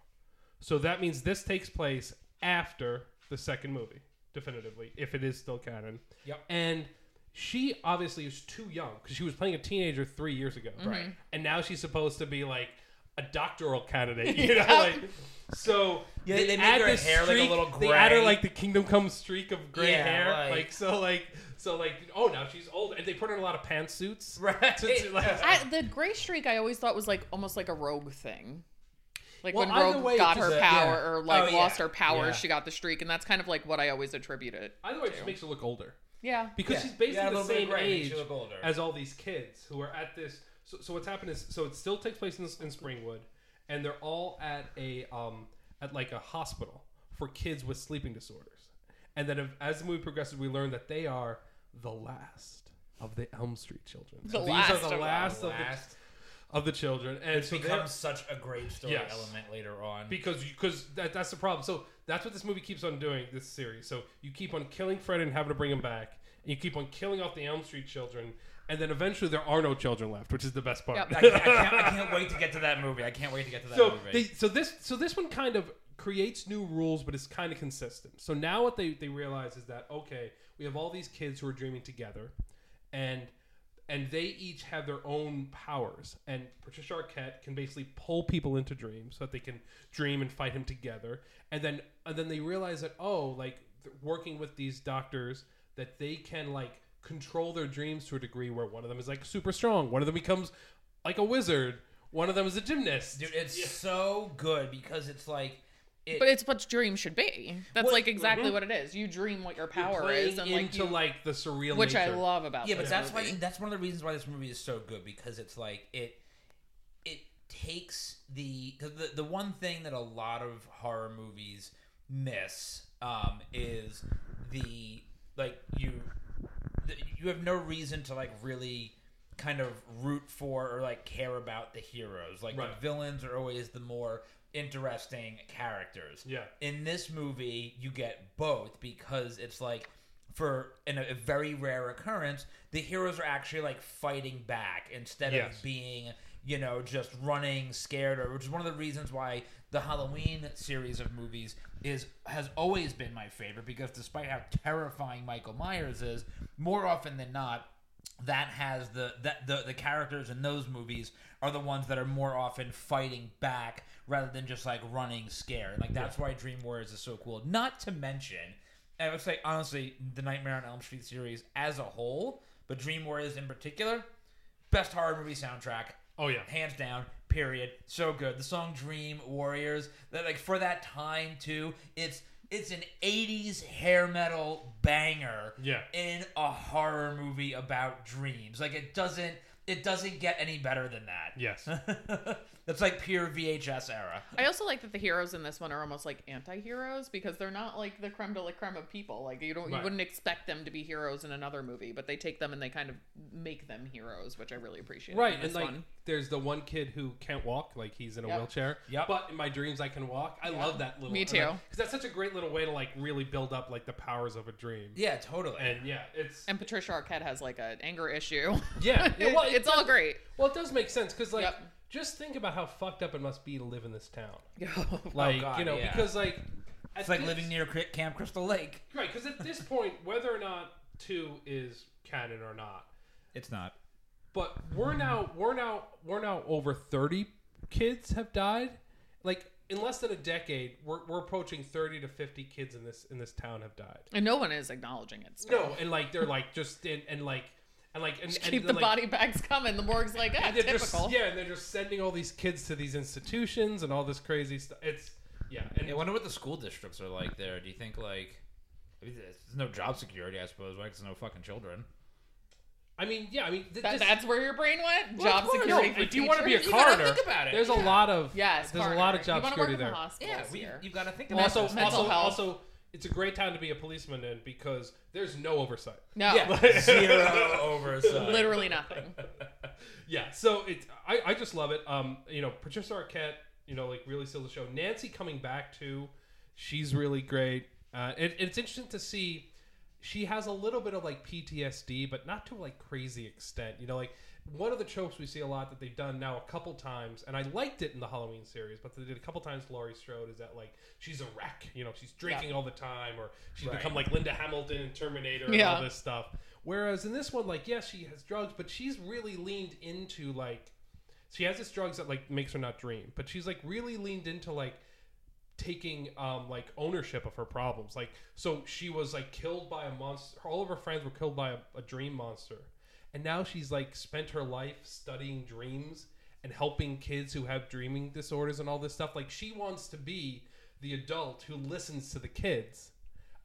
S2: So that means this takes place after the second movie, definitively, if it is still canon.
S3: Yep.
S2: And she obviously is too young because she was playing a teenager three years ago, mm-hmm.
S3: Right.
S2: And now she's supposed to be like a doctoral candidate, [laughs] you know? Like, so
S3: Yeah, they make her
S2: this
S3: hair, like, a
S2: streak-
S3: little
S2: They add her like the Kingdom Come streak of gray
S3: Yeah,
S2: hair,
S3: like-
S2: like so, like so, like oh now she's old, and they put her in a lot of pantsuits,
S3: Right. [laughs]
S2: to- to, like-
S4: I, the gray streak I always thought was like almost like a rogue thing. Like
S2: Well,
S4: when Rogue
S2: way,
S4: got her
S2: just
S3: a-
S4: power
S3: yeah.
S4: or like
S3: Oh, yeah.
S4: lost her powers,
S2: Yeah.
S4: she got the streak, and that's kind of like what I always attribute it.
S2: Either way, it just makes her look older
S4: Yeah.
S2: because
S3: Yeah.
S2: she's basically
S3: little
S2: the same
S3: gray
S2: age
S3: you look older.
S2: as all these kids who are at this. So, so what's happened is, so it still takes place in, in Springwood, and they're all at a um at like a hospital for kids with sleeping disorders. And then if, as the movie progresses, we learn that they are the last of the Elm Street children.
S4: The
S2: So these
S4: last
S2: are
S4: of
S2: the last of the,
S3: Last.
S2: of the children, and
S3: It
S2: so
S3: becomes such a great story
S2: Yes.
S3: element later on.
S2: because because that, that's the problem. So that's what this movie keeps on doing. This series. So you keep on killing Fred and having to bring him back, and you keep on killing off the Elm Street children, and then eventually there are no children left, which is the best part.
S4: Yep.
S3: I, can't, I, can't, I can't wait to get to that movie. I can't wait to get to that
S2: so
S3: movie.
S2: they, so this so this one kind of creates new rules, but it's kind of consistent. So now what they they realize is that okay, we have all these kids who are dreaming together, and and they each have their own powers. And Patricia Arquette can basically pull people into dreams so that they can dream and fight him together. And then and then they realize that oh, like working with these doctors, that they can like control their dreams to a degree where one of them is like super strong, one of them becomes like a wizard, one of them is a gymnast.
S3: Dude, it's so good because it's like. It,
S4: But it's what dream should be. That's
S3: Well,
S4: like exactly
S2: mhm.
S4: what it is. You dream what your power
S2: playing
S4: is, and like
S2: into
S4: you,
S2: like the surreal,
S4: which I love about.
S3: yeah, but
S4: this
S3: that's why that's one of the reasons why this movie is so good because it's like it it takes the 'cause the the one thing that a lot of horror movies miss um, is the like you the, you have no reason to like really kind of root for or like care about the heroes like
S2: Right.
S3: the villains are always the more interesting characters
S2: Yeah.
S3: in this movie you get both because it's like for in a, a very rare occurrence the heroes are actually like fighting back instead
S2: Yes.
S3: of being you know just running scared or which is one of the reasons why the halloween series of movies is has always been my favorite because despite how terrifying michael myers is more often than not that has the that the the characters in those movies are the ones that are more often fighting back rather than just like running scared. Like that's why Dream Warriors is so cool. Not to mention, I would say honestly, the Nightmare on Elm Street series as a whole, but Dream Warriors in particular, best horror movie soundtrack
S2: Oh yeah.
S3: hands down period so good the song dream warriors that like for that time too it's it's an 80s hair metal banger
S2: Yeah.
S3: in a horror movie about dreams like it doesn't it doesn't get any better than that
S2: Yes. [laughs]
S3: That's like pure VHS era.
S4: I also like that the heroes in this one are almost like anti-heroes because they're not like the creme de la creme of people. Like you don't,
S2: Right.
S4: you wouldn't expect them to be heroes in another movie, but they take them and they kind of make them heroes, which I really appreciate.
S2: Right, and like
S4: one.
S2: there's the one kid who can't walk, like he's in a
S4: Yep.
S2: wheelchair.
S3: Yeah,
S2: But in my dreams, I can walk. I love that little.
S4: Me too.
S2: Because that's such a great little way to like really build up like the powers of a dream.
S3: Yeah, totally.
S2: And yeah, it's
S4: And Patricia Arquette has like an anger issue.
S2: yeah. [laughs] yeah, well, it
S4: it's all great.
S2: Well, it does make sense because like
S4: Yep.
S2: Just think about how fucked up it must be to live in this town. [laughs]
S4: Oh,
S2: Like
S3: God,
S2: you know,
S3: yeah.
S2: because like at
S3: it's like
S2: this-
S3: living near Cri- Camp Crystal Lake.
S2: right. Because at this point, whether or not two is canon or not,
S3: It's not.
S2: but we're now we're now we're now over 30 kids have died like in less than a decade we're, we're approaching 30 to 50 kids in this in this town have died
S4: and no one is acknowledging it. Still.
S2: no and like they're like just in and like and like and,
S4: Just keep
S2: they're,
S4: the
S2: like,
S4: body bags coming. The morgue's like, ah,
S2: and they're just- yeah and they're just sending all these kids to these institutions and all this crazy stuff it's yeah and
S3: I wonder what the school districts are like there. Do you think like I mean, there's no job security, I suppose, right? 'Cause there's no fucking children.
S2: i mean yeah i mean th-
S4: That,
S2: this-
S4: that's where your brain went.
S3: Well,
S4: Job security
S2: no,
S4: for
S2: if you want to be a
S4: teachers?
S2: Coroner
S3: think about it,
S2: there's a lot of
S4: yes,
S2: there's a lot of job
S4: you
S2: security
S4: work in
S2: there.
S4: The
S3: yeah, we, you've got to think
S2: and
S3: about
S2: also
S3: this.
S4: mental
S2: also
S4: health.
S2: also it's a great time to be a policeman in because there's no oversight
S4: no,
S3: yeah, [laughs] zero oversight.
S4: literally nothing. [laughs]
S2: yeah, so it's I, I just love it. Um, you know, Patricia Arquette, you know, like really steals the show. Nancy coming back too, she's really great. Uh, it, it's interesting to see. She has a little bit of like PTSD, but not to like crazy extent. You know, like one of the tropes we see a lot that they've done now a couple times, and I liked it in the Halloween series, but they did a couple times. Laurie Strode is that like she's a wreck. You know, she's drinking all the time, or she's
S3: Right.
S2: become like Linda Hamilton in Terminator and
S4: Yeah.
S2: all this stuff. Whereas in this one, like, yes, she has drugs, but she's really leaned into like she has this drugs that like makes her not dream, but she's like really leaned into like taking um like ownership of her problems. Like so she was like killed by a monster all of her friends were killed by a, a dream monster. And now she's like spent her life studying dreams and helping kids who have dreaming disorders and all this stuff. Like she wants to be the adult who listens to the kids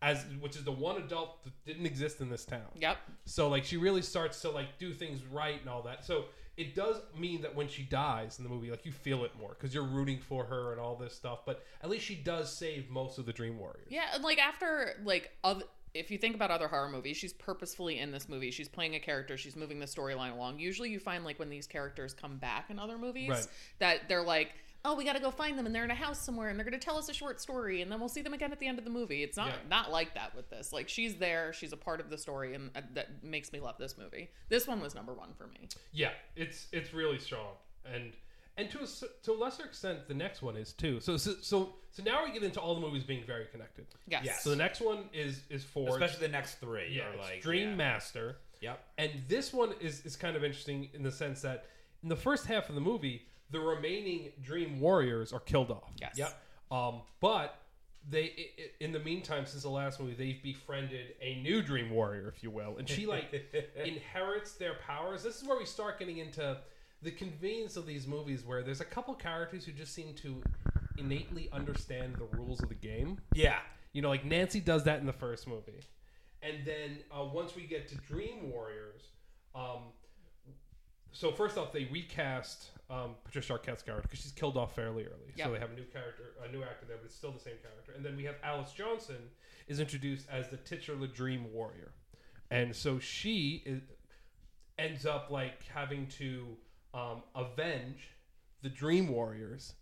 S2: as which is the one adult that didn't exist in this town.
S4: Yep.
S2: So like she really starts to like do things right and all that. So it does mean that when she dies in the movie, like you feel it more because you're rooting for her and all this stuff. But at least she does save most of the Dream Warriors.
S4: Yeah, and like after like other, if you think about other horror movies, she's purposefully in this movie. She's playing a character. She's moving the storyline along. Usually, you find like when these characters come back in other movies,
S2: Right.
S4: that they're like, oh, we got to go find them, and they're in a house somewhere, and they're going to tell us a short story, and then we'll see them again at the end of the movie. It's not
S2: Yeah.
S4: not like that with this. Like she's there, she's a part of the story, and uh, that makes me love this movie. This one was number one for me.
S2: Yeah, it's it's really strong and and to a, s- to a lesser extent, the next one is too. So so so, so now we get into all the movies being very connected.
S4: Yes.
S3: Yes.
S2: So the next one is is Forge.
S3: Especially the next three.
S2: yeah,
S3: are
S2: it's
S3: like
S2: Dream
S3: yeah.
S2: Master.
S3: Yep.
S2: And this one is, is kind of interesting in the sense that in the first half of the movie, the remaining Dream Warriors are killed off.
S4: Yes.
S3: Yep.
S2: Um, but they, i- i- in the meantime, since the last movie, they've befriended a new Dream Warrior, if you will, and she like [laughs] inherits their powers. This is where we start getting into the convenience of these movies, where there's a couple characters who just seem to innately understand the rules of the game.
S3: Yeah.
S2: You know, like Nancy does that in the first movie, and then uh, once we get to Dream Warriors, um, so first off, they recast um, Patricia Arquette's character because she's killed off fairly early.
S4: Yep.
S2: So they have a new character, a new actor there, but it's still the same character. And then we have Alice Johnson is introduced as the titular Dream Warrior, and so she is, ends up like having to um, avenge the Dream Warriors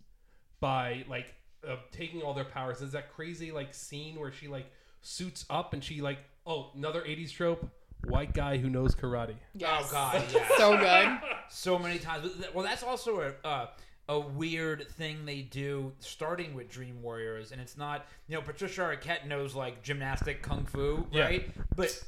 S2: by like uh, taking all their powers. There's that crazy like scene where she like suits up and she like oh another 80s trope white guy who knows karate.
S4: Yes.
S3: Oh god, [laughs] yeah.
S4: So good. [laughs]
S3: so many times. Well, that's also a uh, a weird thing they do, starting with Dream Warriors, and it's not you know Patricia Arquette knows like gymnastic kung fu,
S2: Yeah.
S3: right? But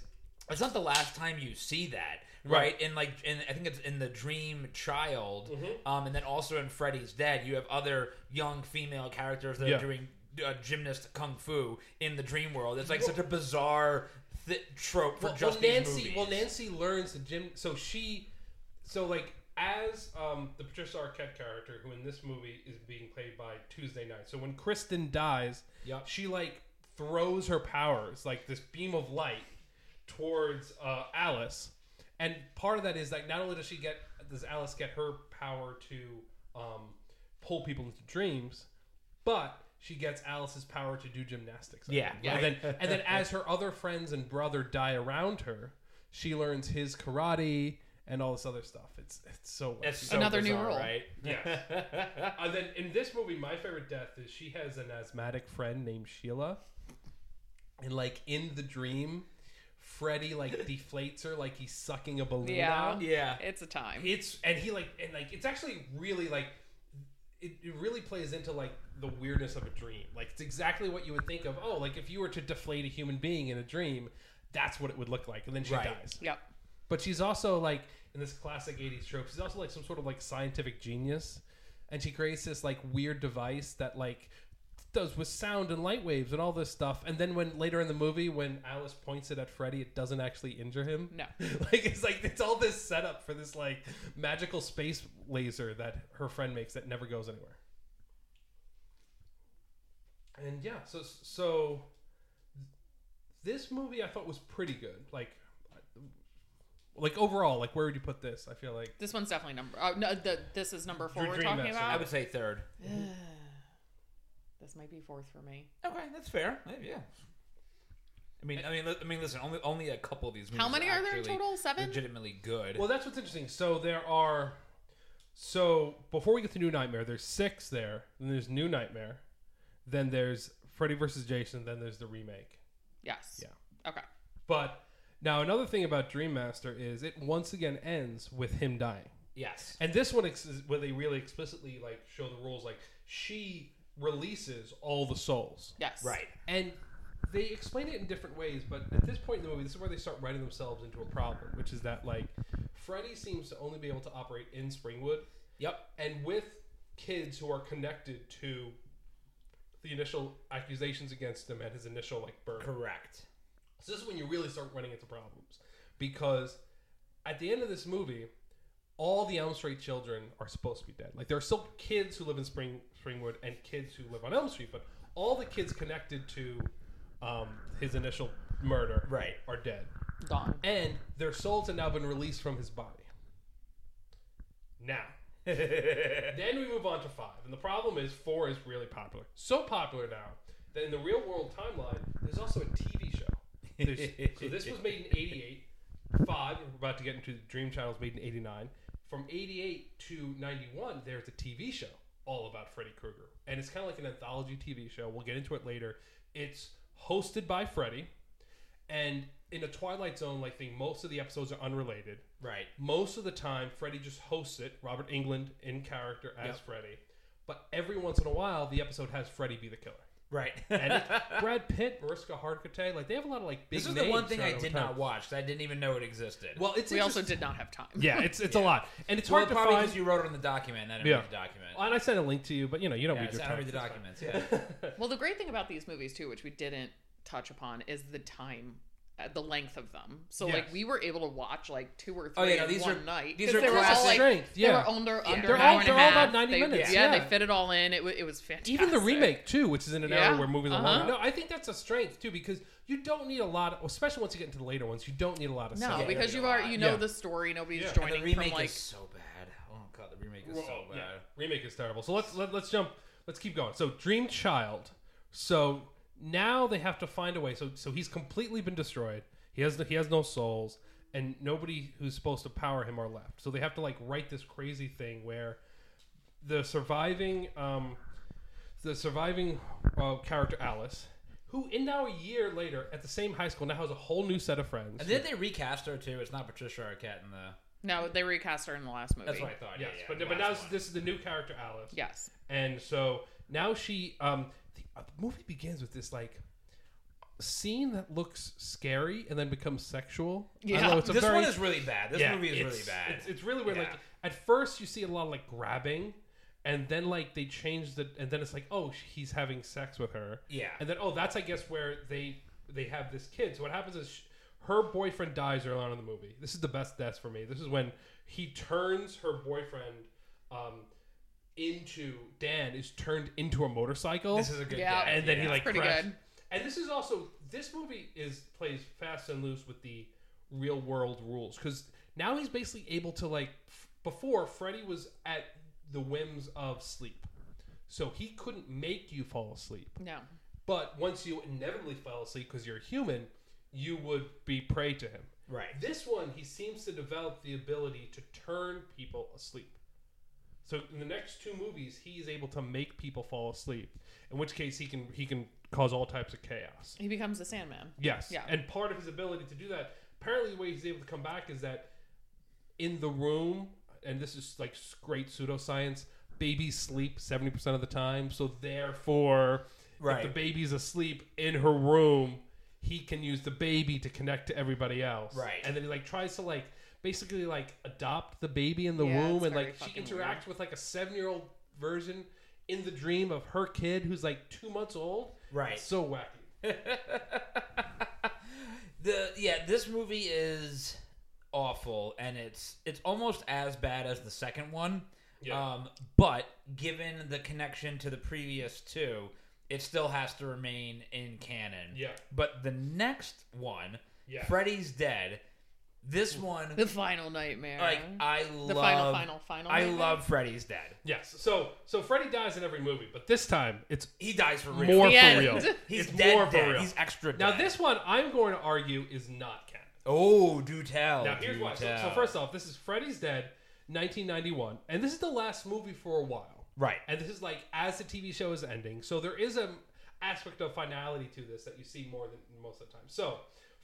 S3: it's not the last time you see that. Right, and like, and I think it's in the Dream Child,
S2: Mm-hmm.
S3: um, and then also in Freddy's Dead, you have other young female characters that
S2: Yeah.
S3: are doing uh, gymnast kung fu in the Dream world. It's like such a bizarre th- trope for
S2: well,
S3: just
S2: well, Nancy
S3: movies.
S2: well Nancy learns the gym so she so like as um, the Patricia Arquette character who in this movie is being played by Tuesday Knight. So when Kristen dies,
S3: Yep.
S2: she like throws her powers like this beam of light towards uh, Alice, and part of that is like not only does she get does Alice get her power to um, pull people into dreams, but she gets Alice's power to do gymnastics. I
S3: Yeah,
S2: think.
S3: yeah.
S2: And then [laughs] and then as her other friends and brother die around her, she learns his karate and all this other stuff. It's it's so
S3: That's
S2: wacky.
S3: so
S4: Another new
S3: bizarre,
S4: rule.
S3: right? [laughs]
S2: Yeah. and then in this movie, my favorite death is she has an asthmatic friend named Sheila, and like in the dream, Freddy like [laughs] deflates her like he's sucking a balloon
S4: Yeah.
S2: out.
S3: Yeah.
S4: It's a time.
S2: It's and he like and like it's actually really like it, it really plays into like the weirdness of a dream. Like it's exactly what you would think of. Oh, like if you were to deflate a human being in a dream, that's what it would look like, and then she
S3: Right.
S2: dies.
S4: Yep.
S2: But she's also like in this classic '80s trope. She's also like some sort of like scientific genius, and she creates this like weird device that like does with sound and light waves and all this stuff. And then when later in the movie, when Alice points it at Freddy, it doesn't actually injure him.
S4: No. [laughs]
S2: like it's like it's all this setup for this like magical space laser that her friend makes that never goes anywhere. And yeah, so so this movie I thought was pretty good. Like like overall, like where would you put this? I feel like
S4: This one's definitely number. Oh, no, the, this is number four
S2: Dream
S4: we're talking
S2: Master.
S3: I would say third.
S4: This might be fourth for me.
S3: Okay, that's fair. Yeah. I mean, I mean, li- I mean, listen. Only, only a couple of these. Movies
S4: How many are there in
S3: actually
S4: total? Seven?
S3: Legitimately good.
S2: Well, that's what's interesting. So there are. So before we get to New Nightmare, there's six there. Then there's New Nightmare. Then there's Freddy versus Jason. Then there's the remake.
S4: Yes.
S2: Yeah.
S4: Okay.
S2: But now another thing about Dream Master is it once again ends with him dying.
S3: yes.
S2: And this one, ex- where they really explicitly like show the rules, like she releases all the souls.
S4: Yes.
S3: Right.
S2: And they explain it in different ways, but at this point in the movie, this is where they start writing themselves into a problem, which is that like Freddy seems to only be able to operate in Springwood,
S3: Yep.
S2: and with kids who are connected to the initial accusations against him and his initial like birth.
S3: Correct.
S2: So this is when you really start running into problems because at the end of this movie, all the Elm Street children are supposed to be dead. Like there are still kids who live in Spring Springwood and kids who live on Elm Street, but all the kids connected to um, his initial murder
S3: Right.
S2: are dead,
S4: Gone.
S2: and their souls have now been released from his body. Now, [laughs] then we move on to five, and the problem is four is really popular. So popular now that in the real world timeline, there's also a TV show. There's- [laughs] so this was made in '88. Five, we're about to get into Dream Child's made in '89. From '88 to '91, there's a TV show all about Freddy Krueger, and it's kind of like an anthology TV show. We'll get into it later. It's hosted by Freddy, and in a Twilight Zone like thing, most of the episodes are unrelated.
S3: right.
S2: Most of the time, Freddy just hosts it. Robert Englund in character as
S3: Yep.
S2: Freddy, but every once in a while, the episode has Freddy be the killer.
S3: Right. [laughs]
S2: And it, [laughs] Brad Pitt, Mariska Hargitay, like they have a lot of like big.
S3: this is the one thing I
S2: throughout
S3: did
S2: over time.
S3: not watch. 'cause I didn't even know it existed.
S2: Well, it's
S4: We also
S2: interest-
S4: did not have time.
S2: Yeah, it's it's a lot, and it's
S3: well,
S2: hard to
S3: probably
S2: find.
S3: because you wrote it on the document. and I didn't
S2: Yeah.
S3: read the document.
S2: Well, and I sent a link to you, but you know you don't
S3: yeah,
S2: read your
S3: I don't read the
S2: text, it's
S3: documents. Yeah. [laughs]
S4: Well, the great thing about these movies too, which we didn't touch upon, is the time, the length of them. So
S2: Yes.
S4: like we were able to watch like two or three
S3: Oh, yeah, no,
S4: in
S3: these
S4: one
S3: are-
S4: night.
S3: these
S4: 'Cause
S3: are
S4: they were all like
S2: Strength,
S4: they
S2: yeah.
S4: were under under
S2: They're
S4: an
S2: all-
S4: hour
S2: they're all about 90
S4: They-
S2: minutes,
S4: Yeah,
S2: yeah.
S4: they fit it all in. It, wa- it was fantastic.
S2: Even the remake too, which is in an
S4: Yeah.
S2: era where movies are
S4: Uh-huh.
S2: long. No, I think that's a strength too because you don't need a lot, of, especially once you get into the later ones. You don't need a lot of.
S4: No,
S2: setup.
S3: Yeah,
S4: because
S3: you
S4: you are you know
S2: Yeah.
S4: the story. Nobody's
S2: Yeah. And the
S3: And
S4: joining
S3: the remake
S4: from like
S3: is so bad. Oh god, the remake is
S2: Well,
S3: so bad.
S2: remake is terrible. So let's let, let's jump. Let's keep going. So Dream Child. So now they have to find a way. So so he's completely been destroyed. He has he has no souls, and nobody who's supposed to power him are left. So they have to like write this crazy thing where the surviving um, the surviving uh, character Alice, who in now a year later at the same high school now has a whole new set of friends.
S3: And did they recast her too? It's not Patricia Arquette in the.
S4: no, they recast her in the last movie.
S3: That's what I thought.
S2: yes,
S3: yeah, yeah,
S2: but but now
S3: one.
S2: this is the new character Alice.
S4: Yes.
S2: And so now she, um, the, movie begins with this like scene that looks scary and then becomes sexual.
S4: Yeah.
S2: don't know, it's a
S3: this
S2: very,
S3: one is really bad. This
S2: yeah,
S3: movie is really bad.
S2: It's, it's really weird.
S3: Yeah.
S2: Like at first you see a lot of like grabbing, and then like they change the, and then it's like oh he's having sex with her.
S3: Yeah.
S2: And then oh that's I guess where they they have this kid. So what happens is. Sh- her boyfriend dies early on in the movie. This is the best death for me. This is when he turns her boyfriend um, into Dan is turned into a motorcycle.
S3: this is a good.
S4: Yeah.
S3: death,
S2: and then
S3: yeah.
S2: he like
S4: pretty
S2: crashed.
S4: good.
S2: And this is also this movie is plays fast and loose with the real world rules because now he's basically able to like f- before Freddy was at the whims of sleep. so he couldn't make you fall asleep.
S4: No.
S2: But once you inevitably fell asleep because you're human, you would be prey to him.
S3: Right.
S2: This one, he seems to develop the ability to turn people asleep. So in the next two movies, he's able to make people fall asleep. In which case, he can he can cause all types of chaos.
S4: He becomes the Sandman.
S2: Yes.
S4: Yeah.
S2: And part of his ability to do that, apparently, the way he's able to come back is that in the room, and this is like great pseudoscience, babies sleep 70% of the time. So therefore,
S3: Right.
S2: if the baby's asleep in her room, he can use the baby to connect to everybody else.
S3: Right.
S2: And then he like tries to like basically like adopt the baby in the
S4: Yeah,
S2: womb and like she
S4: fucking
S2: interacts with like a seven year old version in the dream of her kid who's like two months old.
S3: Right.
S2: It's so wacky. [laughs]
S3: The yeah, this movie is awful, and it's it's almost as bad as the second one.
S2: Yeah.
S3: Um, but given the connection to the previous two, it still has to remain in canon.
S2: Yeah.
S3: But the next one,
S2: Yeah.
S3: Freddy's Dead. This one,
S4: The [laughs] final nightmare.
S3: like I
S4: the
S3: love,
S4: final, final, final.
S3: I
S4: nightmare?
S3: love Freddy's Dead.
S2: Yes. So so Freddy dies in every movie, but this time it's
S3: He dies for real.
S2: more
S4: The
S2: for
S4: end.
S2: real. [laughs]
S3: He's
S2: it's
S3: dead.
S2: more for
S3: dead.
S2: real.
S3: He's extra dead.
S2: now this one I'm going to argue is not canon.
S3: Oh, do tell.
S2: Now here's
S3: do
S2: why. So,
S3: tell.
S2: so first off, this is Freddy's Dead, 1991, and this is the last movie for a while.
S3: right.
S2: And this is like as the TV show is ending, so there is a aspect of finality to this that you see more than most of the time. So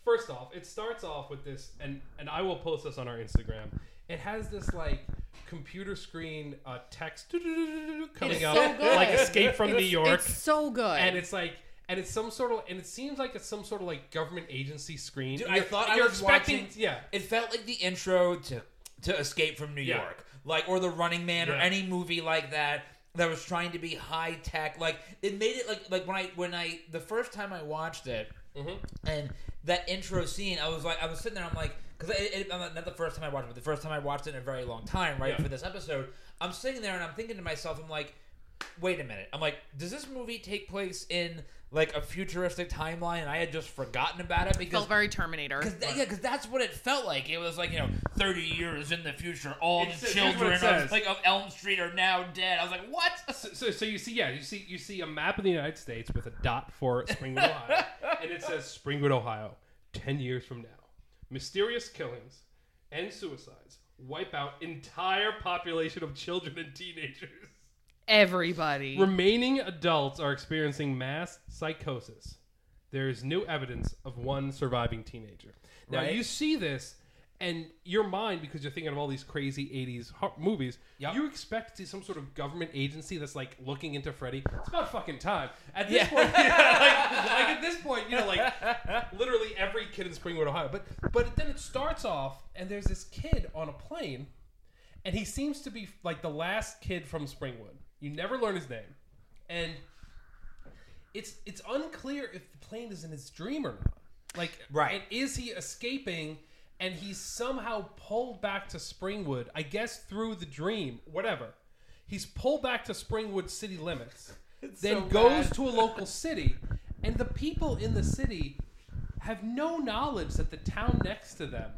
S2: first off, it starts off with this, and and I will post this on our Instagram. It has this like computer screen uh, text [laughs] coming
S4: It's
S2: up,
S4: so good.
S2: like Escape from New York,
S4: It's so good.
S2: and it's like. And it's some sort of, and it seems like it's some sort of like government agency screen.
S3: Dude,
S2: And
S3: I
S2: you're-
S3: thought I
S2: you're
S3: was
S2: expecting,
S3: watching-
S2: yeah,
S3: It felt like the intro to to Escape from New
S2: Yeah.
S3: York, like or The Running Man or
S2: Yeah.
S3: any movie like that that was trying to be high tech. Like it made it like like when I when I the first time I watched it
S2: Mhm.
S3: and that intro scene, I was like I was sitting there, I'm like because not the first time I watched it, but the first time I watched it in a very long time, right
S2: Yeah.
S3: for this episode, I'm sitting there and I'm thinking to myself, I'm like. Wait a minute. I'm like, does this movie take place in like a futuristic timeline? And I had just forgotten about it because
S4: felt very Terminator.
S3: Cause that, yeah, because that's what it felt like. It was like you know, thirty years in the future, all
S2: It's-
S3: the
S2: here's what it
S3: children
S2: says.
S3: of, like of Elm Street are now dead. I was like, what?
S2: So, so, so you see, yeah, you see, you see a map of the United States with a dot for Springwood, Ohio, [laughs] and it says Springwood, Ohio, ten years from now, mysterious killings and suicides wipe out entire population of children and teenagers.
S4: Everybody.
S2: Remaining adults are experiencing mass psychosis. There is new evidence of one surviving teenager. Now
S3: Right.
S2: you see this, and your mind, because you're thinking of all these crazy '80s ho- movies,
S3: Yep.
S2: you expect to see some sort of government agency that's like looking into Freddy. It's about fucking time. At this
S3: Yeah.
S2: point, [laughs] yeah, like, like at this point, you know, like literally every kid in Springwood, Ohio. But but then it starts off, and there's this kid on a plane, and he seems to be like the last kid from Springwood. You never learn his name, and it's it's unclear if the plane is in his dream or not. Like,
S3: Right.
S2: And is he escaping? And he's somehow pulled back to Springwood. I guess through the dream, whatever. He's pulled back to Springwood city limits, [laughs] then
S3: so
S2: goes to a local [laughs] city, and the people in the city have no knowledge that the town next to them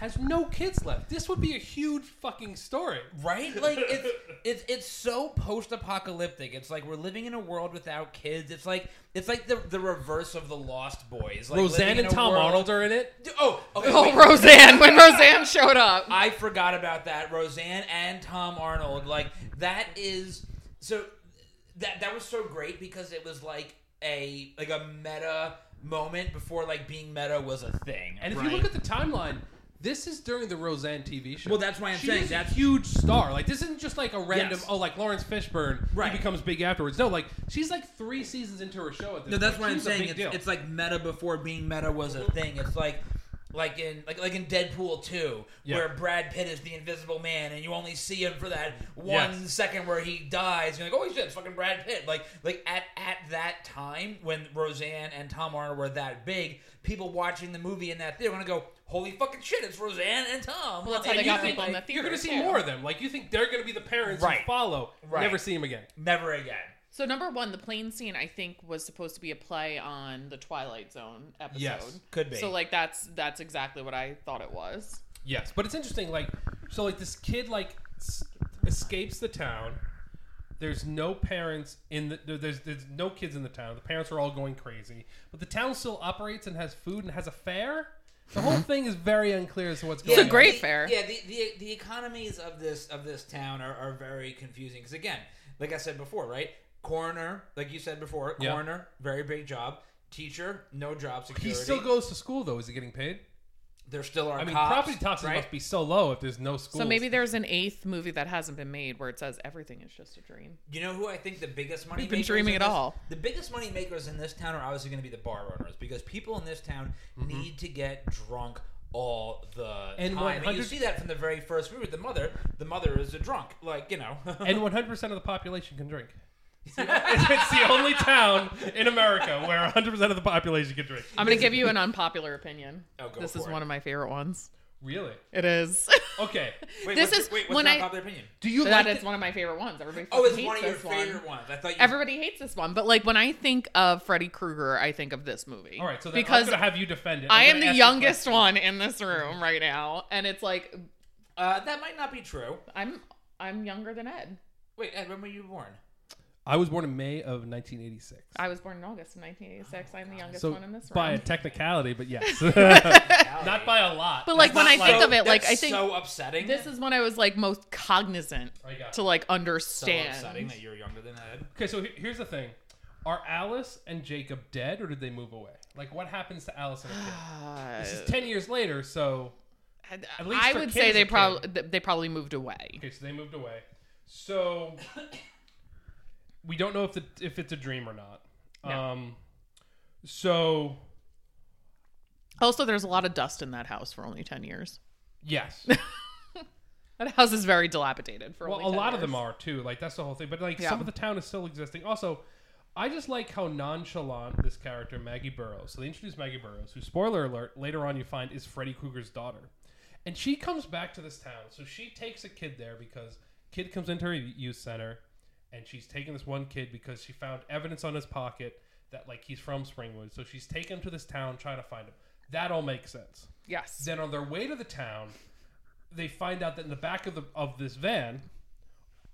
S2: has no kids left. This would be a huge fucking story.
S3: Right? Like it's [laughs] it's it's so post-apocalyptic. It's like we're living in a world without kids. It's like it's like the the reverse of the Lost Boys. Like
S2: Roseanne and Tom
S3: world-
S2: Arnold are in it.
S3: Oh, okay.
S4: oh,
S3: wait.
S4: Roseanne. When Roseanne showed up.
S3: I forgot about that. Roseanne and Tom Arnold. Like that is so that that was so great because it was like a like a meta moment before like being meta was a thing.
S2: And if
S3: right?
S2: you look at the timeline, this is during the Roseanne TV show.
S3: Well, that's why I'm
S2: She
S3: saying
S2: is a
S3: that's-
S2: huge star. Like this isn't just like a random.
S3: Yes.
S2: Oh, like Laurence Fishburne.
S3: Right.
S2: He becomes big afterwards. No, like she's like three seasons into her show at this.
S3: No, that's
S2: point.
S3: what I'm
S2: She's a
S3: saying.
S2: big
S3: It's,
S2: deal.
S3: it's like meta before being meta was a thing. It's like like in like like in Deadpool 2
S2: Yeah.
S3: where Brad Pitt is the invisible man and you only see him for that one
S2: Yes.
S3: second where he dies. You're like, "Oh shit, it's fucking Brad Pitt." Like like at at that time when Roseanne and Tom Arnold were that big, people watching the movie in that theater to go, "Holy fucking shit, it's Roseanne and Tom."
S4: Well, that's how
S3: And
S4: they
S3: you
S4: got
S3: think,
S4: people in the
S3: like,
S4: theater.
S2: You're going to see
S4: too.
S2: more of them. Like you think they're going to be the parents
S3: Right.
S2: who follow.
S3: Right.
S2: Never see them again.
S3: Never again.
S4: So number one, the plane scene I think was supposed to be a play on the Twilight Zone episode.
S2: Yes,
S3: could be.
S4: So like that's that's exactly what I thought it was.
S2: Yes, but it's interesting. Like, so like this kid like s- escapes the town, There's no parents in the there's there's no kids in the town. The parents are all going crazy, but the town still operates and has food and has a fair. The whole thing is very unclear as to what's going. On.
S4: It's
S2: going
S4: a great
S3: the,
S4: fair.
S3: Yeah, the, the the economies of this of this town are, are very confusing because again, like I said before, right? Coroner, like you said before,
S2: Yeah.
S3: coroner, very big job. Teacher, no job security.
S2: He still goes to school though. Is he getting paid?
S3: There still are.
S2: I mean,
S3: cops,
S2: property taxes
S3: right?
S2: must be so low if there's no schools.
S4: So maybe there's an eighth movie that hasn't been made where it says everything is just a dream.
S3: You know who I think the biggest money
S4: We've been
S3: makers
S4: dreaming
S3: in
S4: it
S3: this-
S4: all.
S3: The biggest money makers in this town are obviously going to be the bar owners because people in this town
S2: Mm-hmm.
S3: need to get drunk all the
S2: And
S3: time. And you see that from the very first movie. The mother, the mother is a drunk, like you know. [laughs]
S2: and 100 percent of the population can drink. It's the, [laughs] it's the only town in America where 100 percent of the population can drink.
S4: I'm going to give you an unpopular opinion.
S3: Oh, go
S4: this is
S3: it.
S4: one of my favorite ones.
S2: Really?
S4: It is. [laughs]
S2: Okay.
S3: wait,
S4: this
S3: what's,
S4: is
S3: wait, what's
S4: when
S3: your
S4: I-
S3: popular opinion?
S2: Do you
S4: that
S2: like?
S4: is one of my favorite ones. Everybody
S3: Oh, it's
S4: hates
S3: one of your
S4: this one.
S3: favorite ones. I thought you.
S4: Everybody hates this one, but like when I think of Freddy Krueger, I think of this movie.
S2: All right, so then
S4: because
S2: I'm gonna have you defend it.
S4: I
S2: I'm
S4: the
S2: ask you a
S4: youngest one in this room right now, and it's like
S3: uh, that might not be true.
S4: I'm I'm younger than Ed.
S3: Wait, Ed, when were you born?
S2: I was born in May of 1986.
S4: I was born in August of 1986. I'm the oh, youngest
S2: So
S4: one in this room.
S2: by a technicality, but yes, [laughs] [laughs] not by a lot.
S4: But, like,
S2: It's
S4: when I think
S3: So-
S4: of it, like,
S3: that's
S4: I think
S3: so upsetting.
S4: this is when I was like most cognizant
S2: I got
S4: to
S2: it.
S4: like
S3: so
S4: understand.
S3: upsetting that you're younger than Ed.
S2: okay. So here's the thing: Are Alice and Jacob dead, or did they move away? Like, what happens to Alice and her kid? This is 10 years later, so
S4: at
S2: least
S4: I would say they probably they probably moved away.
S2: okay, so they moved away. So [coughs] we don't know if the if it's a dream or not.
S4: No.
S2: Um, so
S4: Also, there's a lot of dust in that house for only 10 years.
S2: yes. [laughs]
S4: That house is very dilapidated for
S2: Well, a
S4: 10
S2: lot of them are too. Like that's the whole thing. But like
S4: Yeah.
S2: some of the town is still existing. Also, I just like how nonchalant this character Maggie Burrows. So they introduce Maggie Burrows, who spoiler alert later on you find is Freddy Krueger's daughter, and she comes back to this town. So she takes a kid there because kid comes into her youth center, and she's taking this one kid because she found evidence on his pocket that like he's from Springwood. So she's taken him to this town trying to find him. That all makes sense.
S4: Yes.
S2: Then on their way to the town, they find out that in the back of the of this van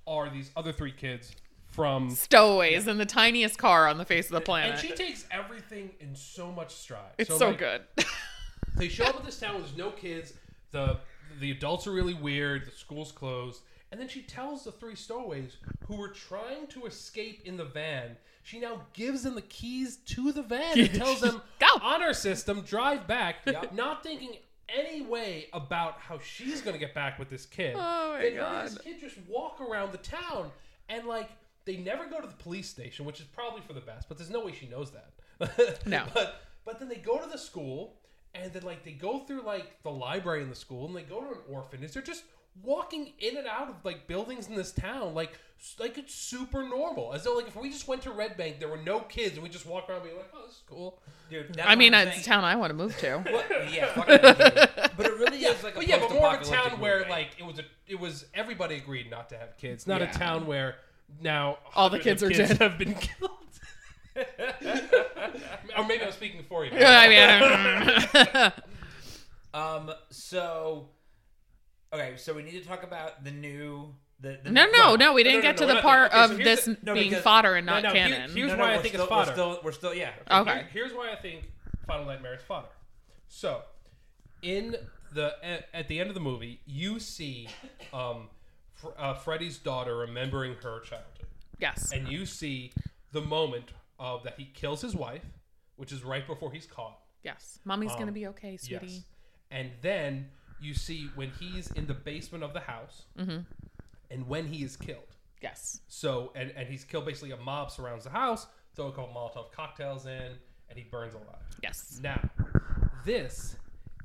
S2: are these other three kids from
S4: Stowaways in the tiniest car on the face of the planet.
S2: and she takes everything in so much stride.
S4: it's so,
S2: like,
S4: good.
S2: They show up at this town. There's no kids. The the adults are really weird. The school's closed. And then she tells the three stowaways who were trying to escape in the van. She now gives them the keys to the van and [laughs] tells them, [laughs]
S4: Go.
S2: honor system, drive back, not thinking any way about how she's going to get back with this kid.
S4: Oh my
S2: and
S4: God.
S2: this kid just walk around the town and like they never go to the police station, which is probably for the best, but there's no way she knows that. [laughs]
S4: No.
S2: but but then they go to the school and then like they go through like the library in the school and they go to an orphanage. They're just walking in and out of like buildings in this town like like it's super normal as though like if we just went to red bank there were no kids and we just walk around being like oh this is cool
S3: Dude,
S4: I mean,
S3: what I'm
S4: it's a town I want to move to. [laughs]
S3: What- yeah, [laughs] but it really is like a
S2: but yeah but more of a town where
S3: movie.
S2: like it was a it was everybody agreed not to have kids not
S3: Yeah.
S2: a town where now
S4: All the
S2: hundreds of
S4: kids are dead.
S2: have been killed [laughs] or maybe I'm speaking for you
S4: I mean,
S3: Um. So, okay. So we need to talk about the new. The, the
S4: no, no, no. We didn't
S2: no,
S4: get
S2: no,
S4: to the
S2: not
S4: part.
S2: Okay,
S4: of
S2: here's
S4: this
S2: the-
S3: no,
S4: being
S3: because-
S4: fodder and not
S2: no, here-
S4: canon.
S2: here's
S3: No, no,
S2: why I think
S3: still,
S2: it's fodder.
S3: We're still, we're still, yeah.
S4: Okay.
S2: Here- here's why I think Final Nightmare is fodder. So, in the at, at the end of the movie, you see um, Fr- uh, Freddy's daughter remembering her childhood,
S4: yes.
S2: and you see the moment of that he kills his wife, which is right before he's caught.
S4: Yes. Mommy's
S2: Um,
S4: going to be okay, sweetie.
S2: Yes, and then you see when he's in the basement of the house,
S4: Mm-hmm.
S2: and when he is killed.
S4: Yes.
S2: So and and he's killed. Basically, a mob surrounds the house, throw a couple Molotov cocktails in, and he burns alive.
S4: Yes.
S2: Now, this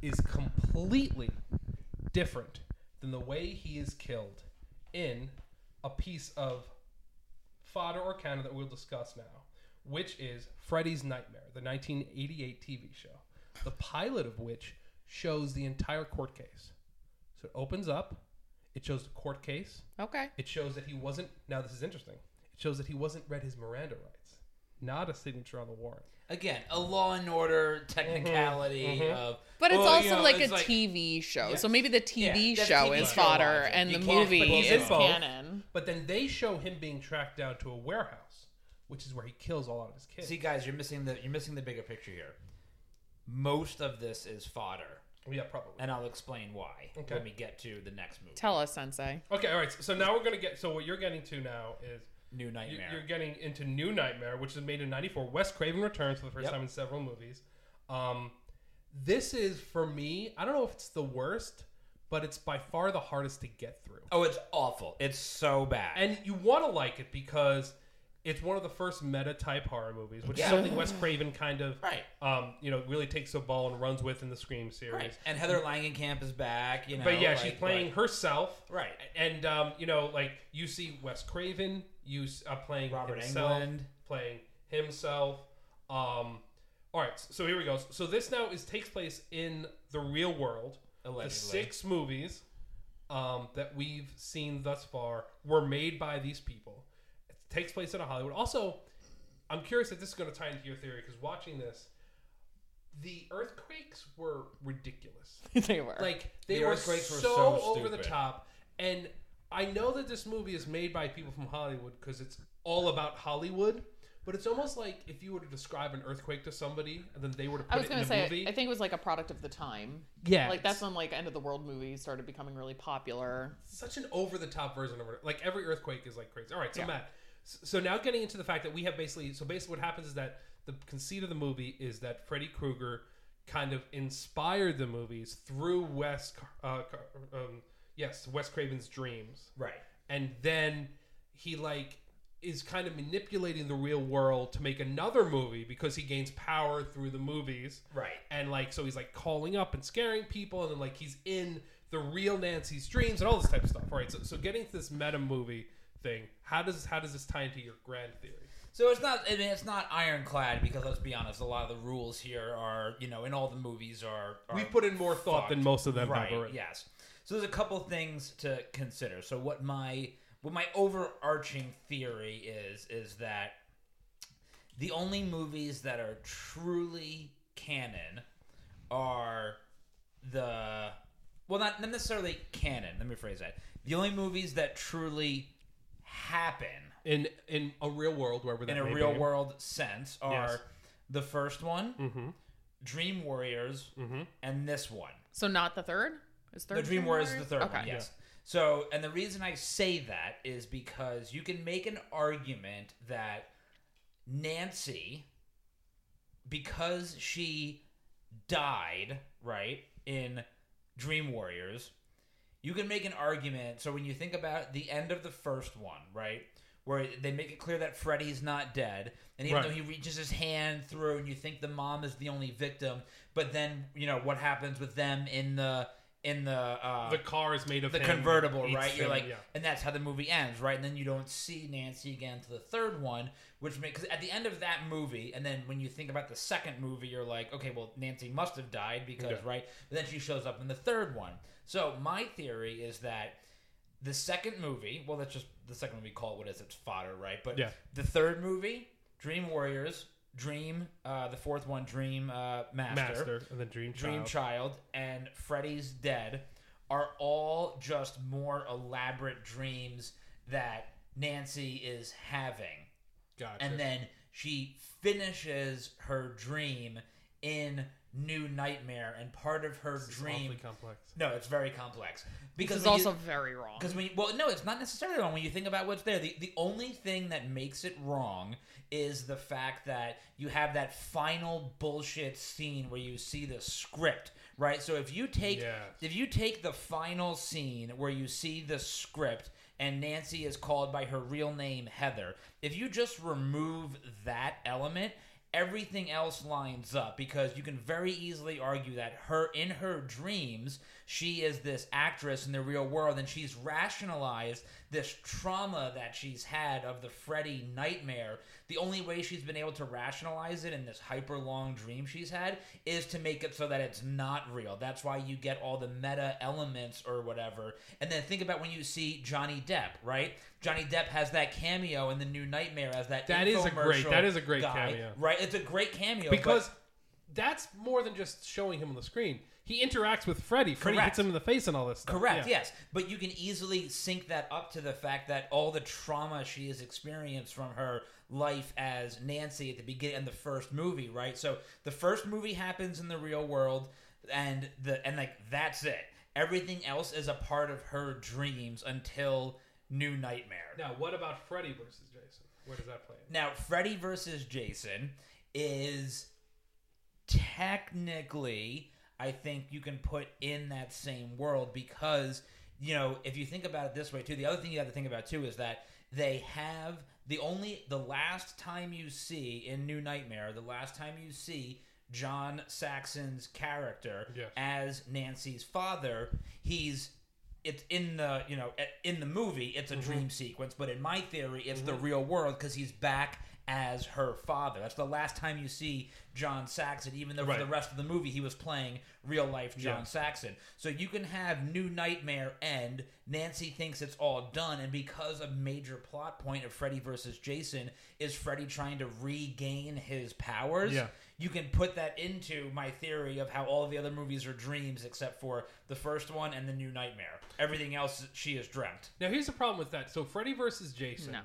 S2: is completely different than the way he is killed in a piece of fodder or canon that we'll discuss now, which is Freddy's Nightmare, the 1988 TV show, the pilot of which shows the entire court case. So it opens up, it shows the court case,
S4: Okay.
S2: it shows that he wasn't. Now this is interesting. It shows that he wasn't read his Miranda rights. not a signature on the warrant.
S3: Again, a Law and Order technicality
S2: mhm.
S3: of.
S4: But it's
S3: well,
S4: also
S3: you know,
S4: like a
S3: it's
S4: TV show.
S3: Yes.
S4: So maybe the TV
S3: Yeah, that's
S4: show
S3: TV
S4: is
S3: show
S4: fodder
S3: logic.
S4: and
S3: You
S4: the movie is
S2: in both.
S4: canon.
S2: But then they show him being tracked down to a warehouse, which is where he kills a lot of his kids.
S3: See, guys, you're missing the you're missing the bigger picture here. Most of this is fodder,
S2: yeah, probably.
S3: and I'll explain why
S2: Okay.
S3: when we get to the next movie.
S4: Tell us, Sensei.
S2: Okay, all right. So now we're gonna get. So what you're getting to now is
S3: New
S2: you-
S3: Nightmare.
S2: you're getting into New Nightmare, which is made in '94. Wes Craven returns for the first
S3: Yep.
S2: time in several movies. Um, this is for me. I don't know if it's the worst, but it's by far the hardest to get through.
S3: oh, it's awful. It's so bad.
S2: And you want to like it because it's one of the first meta type horror movies, which
S3: Yeah.
S2: is something Wes Craven kind of,
S3: Right.
S2: um, you know, really takes the ball and runs with in the Scream series.
S3: right. And Heather Langenkamp is back. You know,
S2: But yeah,
S3: like,
S2: she's playing herself.
S3: Right.
S2: And um, you know, like you see Wes Craven, you uh, playing
S3: Robert
S2: himself,
S3: Englund.
S2: playing himself. Um, all right, so here we go. So this now is takes place in the real world.
S3: Allegedly.
S2: The six movies um, that we've seen thus far were made by these people. It takes place in a Hollywood. Also, I'm curious if this is going to tie into your theory because watching this, the earthquakes were ridiculous. [laughs]
S4: they were.
S2: Like they
S3: The
S2: were,
S3: earthquakes were
S2: so,
S3: so
S2: over the top, and I know that this movie is made by people from Hollywood because it's all about Hollywood. But it's almost like if you were to describe an earthquake to somebody, and then they were to put
S4: I was
S2: it
S4: gonna
S2: in a
S4: say,
S2: movie.
S4: I think it was like a product of the time.
S2: yeah,
S4: Like that's when like end of the world movies started becoming really popular.
S2: such an over the top version of it. Like every earthquake is like crazy. All right, so
S4: Yeah.
S2: Matt, s- so now getting into the fact that we have basically, so basically what happens is that the conceit of the movie is that Freddy Krueger kind of inspired the movies through Wes, uh, um, yes, Wes Craven's dreams.
S3: Right.
S2: and then he like is kind of manipulating the real world to make another movie because he gains power through the movies
S3: Right.
S2: and like so he's like calling up and scaring people and then like he's in the real nancy's dreams and all this type of stuff all right so, so getting to this meta movie thing how does how does this tie into your grand theory
S3: So it's not. I mean, it's not ironclad because let's be honest. A lot of the rules here are, you know, in all the movies are. are
S2: we put in more thought than most of them
S3: right, Yes. So there's a couple things to consider. So what my what my overarching theory is is that the only movies that are truly canon are the well not, not necessarily canon let me rephrase that the only movies that truly happen
S2: in in a real world wherever that
S3: in a
S2: may
S3: real
S2: be.
S3: world sense are
S2: Yes.
S3: the first one
S2: mm-hmm.
S3: dream warriors
S2: Mm-hmm.
S3: and this one
S4: So not the third. Is third
S3: the Dream Warriors is the third
S4: okay.
S3: one, yes. So, and the reason I say that is because you can make an argument that Nancy, because she died, right, in Dream Warriors, you can make an argument. So, when you think about the end of the first one, right, where they make it clear that Freddy's not dead, and even
S2: Right.
S3: though he reaches his hand through, and you think the mom is the only victim, but then you know what happens with them in the in the uh,
S2: the car is made of
S3: the convertible, right? You're
S2: him,
S3: like,
S2: yeah.
S3: and that's how the movie ends, right? And then you don't see Nancy again to the third one, which makes because at the end of that movie, and then when you think about the second movie, you're like, okay, well, Nancy must have died because,
S2: Yeah.
S3: right? But then she shows up in the third one. So my theory is that the second movie, well, that's just the second movie. Call it what it is? It's fodder, right? But
S2: Yeah.
S3: the third movie, Dream Warriors, Dream, uh, the fourth one, Dream uh,
S2: master and then dream
S3: Dream
S2: child.
S3: Child and Freddy's Dead are all just more elaborate dreams that Nancy is having.
S2: Gotcha.
S3: And then she finishes her dream in New Nightmare, and part of her
S2: This
S3: dream.
S2: awfully complex.
S3: No, it's very complex.
S4: This
S3: Because
S4: is
S3: when you-
S4: also very wrong.
S3: because when you, well, no, it's not necessarily wrong when you think about what's there. The the only thing that makes it wrong is the fact that you have that final bullshit scene where you see the script, right? So if you take
S2: Yes.
S3: if you take the final scene where you see the script and Nancy is called by her real name Heather, if you just remove that element, everything else lines up because you can very easily argue that her in her dreams she is this actress in the real world and she's rationalized this trauma that she's had of the Freddy nightmare the only way she's been able to rationalize it in this hyper long dream she's had is to make it so that it's not real that's why you get all the meta elements or whatever and then think about when you see Johnny Depp right Johnny Depp has that cameo in the new Nightmare as that.
S2: That is a great- that is a great
S3: guy,
S2: cameo.
S3: right? It's a great cameo
S2: because that's more than just showing him on the screen. He interacts with Freddy. Freddy
S3: Correct.
S2: hits him in the face and all this stuff.
S3: Correct,
S2: Yeah.
S3: yes. But you can easily sync that up to the fact that all the trauma she has experienced from her life as Nancy at the beginning of the first movie, right? So the first movie happens in the real world and the and like that's it. Everything else is a part of her dreams until New Nightmare.
S2: Now, what about Freddy versus Jason? Where does that play in?
S3: Now, Freddy versus Jason is technically, I think you can put in that same world because, you know, if you think about it this way too, the other thing you have to think about too is that they have the only, the last time you see in New Nightmare, the last time you see John Saxon's character
S2: Yes.
S3: as Nancy's father, he's it's in the you know in the movie it's a
S2: Mm-hmm.
S3: dream sequence but in my theory it's the real world because he's back as her father that's the last time you see john saxon even though
S2: Right.
S3: for the rest of the movie he was playing real life john
S2: Yeah.
S3: saxon so you can have new nightmare end nancy thinks it's all done and because a major plot point of freddy versus jason is freddy trying to regain his powers
S2: Yeah.
S3: you can put that into my theory of how all the other movies are dreams except for the first one and the new nightmare everything else she has dreamt
S2: Now, here's the problem with that. So, Freddy versus Jason
S4: No.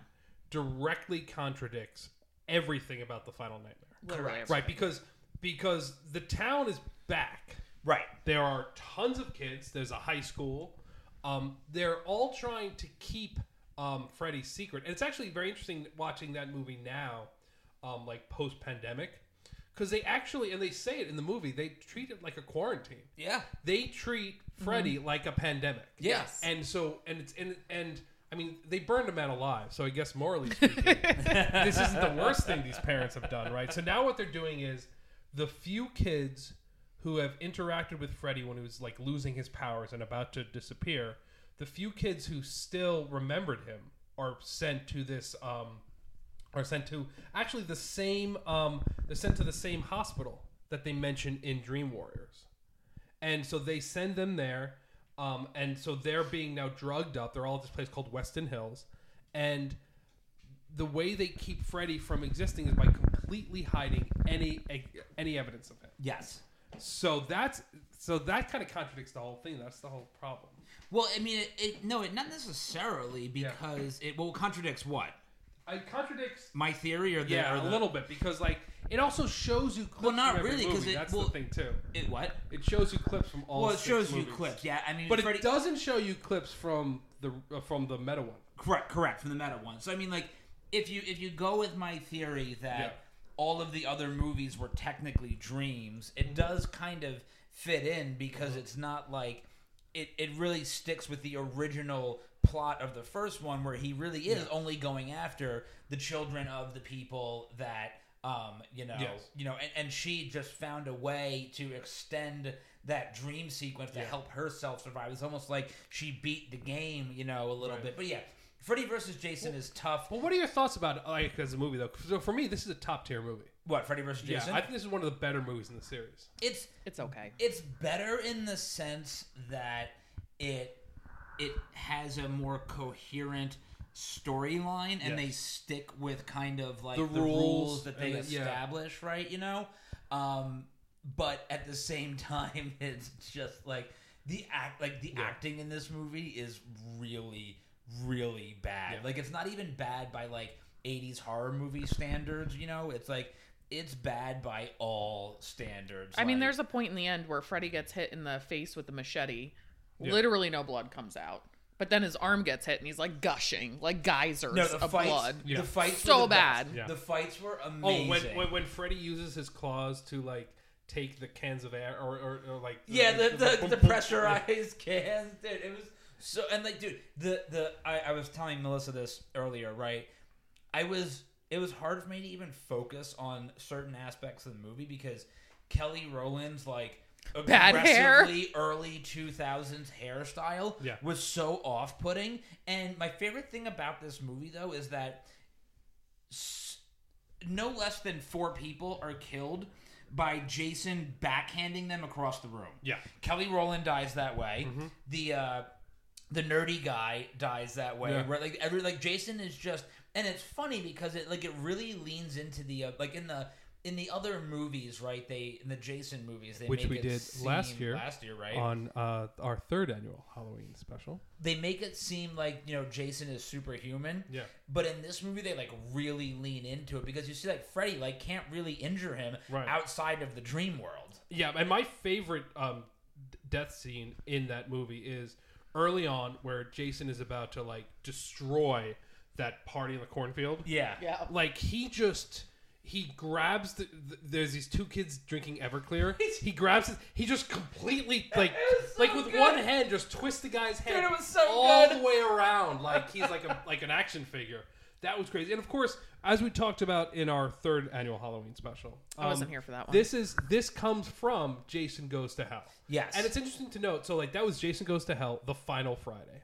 S2: Directly contradicts everything about the Final Nightmare.
S4: Literally
S3: Correct.
S2: Right, because because the town is back.
S3: right
S2: There are tons of kids. There's a high school. Um, they're all trying to keep um, Freddy's secret, and it's actually very interesting watching that movie now, um, like post pandemic, because they actually and they say it in the movie. They treat it like a quarantine.
S3: yeah
S2: They treat Freddy like a pandemic.
S3: Yes.
S2: and so and it's and and. I mean, they burned a man alive, so I guess morally speaking, [laughs] this isn't the worst thing these parents have done, right? So now what they're doing is the few kids who have interacted with Freddy when he was like losing his powers and about to disappear, the few kids who still remembered him are sent to this um are sent to actually the same um they're sent to the same hospital that they mention in Dream Warriors. And so they send them there um and so they're being now drugged up. They're all at this place called Westin Hills and the way they keep Freddy from existing is by completely hiding any any evidence of him.
S3: yes
S2: So that's so that kind of contradicts the whole thing. That's the whole problem.
S3: well i mean it, it no it not necessarily
S2: Yeah.
S3: because it well contradicts what
S2: It contradicts
S3: my theory or the,
S2: yeah
S3: or
S2: a little bit because like it also shows you clips
S3: Well, not really, 'cause
S2: movie.
S3: it-
S2: that's
S3: well-
S2: the thing too.
S3: it what
S2: It shows you clips from all.
S3: well it shows you clips yeah i mean
S2: but
S3: Freddy,
S2: it doesn't show you clips from the uh, from the meta one.
S3: Correct, correct from the meta one. So I mean, like, if you if you go with my theory that
S2: Yeah.
S3: all of the other movies were technically dreams, it does kind of fit in because
S2: Mm-hmm.
S3: it's not like it. It really sticks with the original plot of the first one, where he really is only going after the children of the people that. Um, you know,
S2: Yes.
S3: you know, and, and she just found a way to extend that dream sequence to
S2: Yeah.
S3: help herself survive. It's almost like she beat the game, you know, a little
S2: Right.
S3: bit. But yeah, Freddy versus Jason is tough.
S2: Well, what are your thoughts about like as a movie though? So for me, this is a top tier movie.
S3: What Freddy versus Jason?
S2: Yeah, I think this is one of the better movies in the series.
S3: it's
S4: It's okay.
S3: it's better in the sense that it it has a more coherent storyline and
S2: Yes.
S3: they stick with kind of like
S2: The
S3: the,
S2: rules
S3: rules that they
S2: and the- yeah.
S3: establish, right? You know, um, but at the same [laughs] time, it's just like the act, like the
S2: Yeah.
S3: acting in this movie is really, really bad.
S2: Yeah.
S3: Like it's not even bad by like '80s horror movie standards. You know, it's like it's bad by all standards.
S4: I mean, there's a point in the end where Freddy gets hit in the face with the machete.
S2: Yeah.
S4: Literally, no blood comes out. But then his arm gets hit and he's like gushing, like geysers
S3: no the
S4: of
S3: fights.
S4: blood.
S2: Yeah.
S3: The fights
S4: So
S3: were the
S4: bad.
S2: Yeah.
S3: The fights were
S2: Oh,
S3: amazing.
S2: when, when when Freddy uses his claws to like take the cans of air or or, or like
S3: yeah, the the,
S2: boom,
S3: the
S2: boom,
S3: pressurized [laughs] cans, dude. It was so and like, dude, the the I, I was telling Melissa this earlier, right? I was it was hard for me to even focus on certain aspects of the movie because Kelly Rowland's like
S4: Bad hair.
S3: early 2000s hairstyle
S2: Yeah.
S3: was so off-putting and my favorite thing about this movie though is that s- no less than four people are killed by Jason backhanding them across the room.
S2: Yeah.
S3: Kelly Rowland dies that way. The uh, the nerdy guy dies that way.
S2: Yeah.
S3: Right? Like every like Jason is just, and it's funny because it like it really leans into the uh, like in the in the other movies, right? They in the Jason movies, they
S2: Which
S3: make
S2: we
S3: it
S2: did
S3: seem-
S2: last year
S3: Last year, right?
S2: on uh, our third annual Halloween special.
S3: they make it seem like you know Jason is superhuman.
S2: Yeah.
S3: But in this movie, they like really lean into it because you see like Freddy like can't really injure him
S2: Right.
S3: outside of the dream world.
S2: Yeah, and my favorite um, death scene in that movie is early on where Jason is about to like destroy that party in the cornfield.
S3: Yeah.
S4: Yeah.
S2: Like he just he grabs the, th there's these two kids drinking Everclear. [laughs] he grabs it. He just completely like
S3: so
S2: like with
S3: good.
S2: one hand just twists the guy's head
S3: Dude, it was so
S2: all
S3: good.
S2: the way around like [laughs] he's like a like an action figure. That was crazy. And of course, as we talked about in our third annual Halloween special,
S4: I wasn't
S2: um,
S4: here for that one.
S2: This is this comes from Jason Goes to Hell.
S3: Yes.
S2: And it's interesting to note. So like that was Jason Goes to Hell, the final Friday.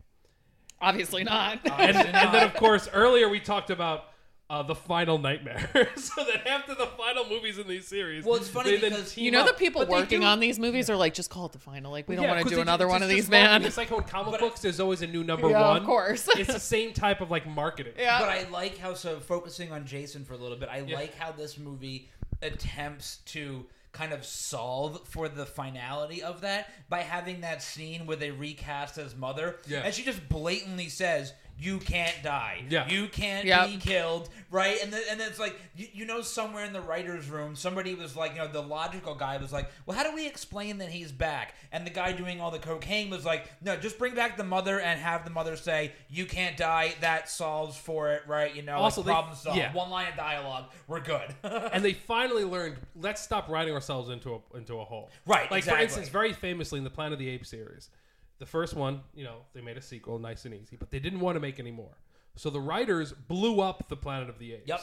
S4: Obviously not.
S2: And, and then of course earlier we talked about uh, the final nightmare. [laughs] so that after the final movies in these series,
S3: Well, it's funny
S2: they then
S3: because-
S2: team
S4: you know
S2: up.
S4: the people
S2: But
S4: working
S2: do-
S4: on these movies are like, just call it the final. Like we don't
S2: Yeah,
S4: want
S2: 'cause
S4: to do another
S2: it's
S4: one of these,
S2: marketing.
S4: man.
S2: It's like how in comic
S3: But-
S2: books, there's always a new number
S4: Yeah,
S2: one.
S4: of course.
S2: it's the same type of like marketing.
S4: yeah.
S3: But I like how so focusing on Jason for a little bit. I
S2: Yeah.
S3: like how this movie attempts to kind of solve for the finality of that by having that scene where they recast his mother,
S2: Yeah.
S3: and she just blatantly says. You can't die.
S2: Yeah.
S3: You can't
S4: Yep.
S3: be killed, right? And then, and then it's like you, you know somewhere in the writers' room, somebody was like, you know, the logical guy was like, well, how do we explain that he's back? And the guy doing all the cocaine was like, no, just bring back the mother and have the mother say, you can't die. That solves for it, right? You know,
S2: Also,
S3: like,
S2: they-
S3: problem solved.
S2: yeah.
S3: One line of dialogue, we're good. [laughs]
S2: and they finally learned let's stop writing ourselves into a into a hole.
S3: Right,
S2: Like
S3: exactly.
S2: for instance, very famously in the Planet of the Apes series, the first one, you know, they made a sequel, nice and easy, but they didn't want to make any more. So the writers blew up the Planet of the Apes.
S3: Yep.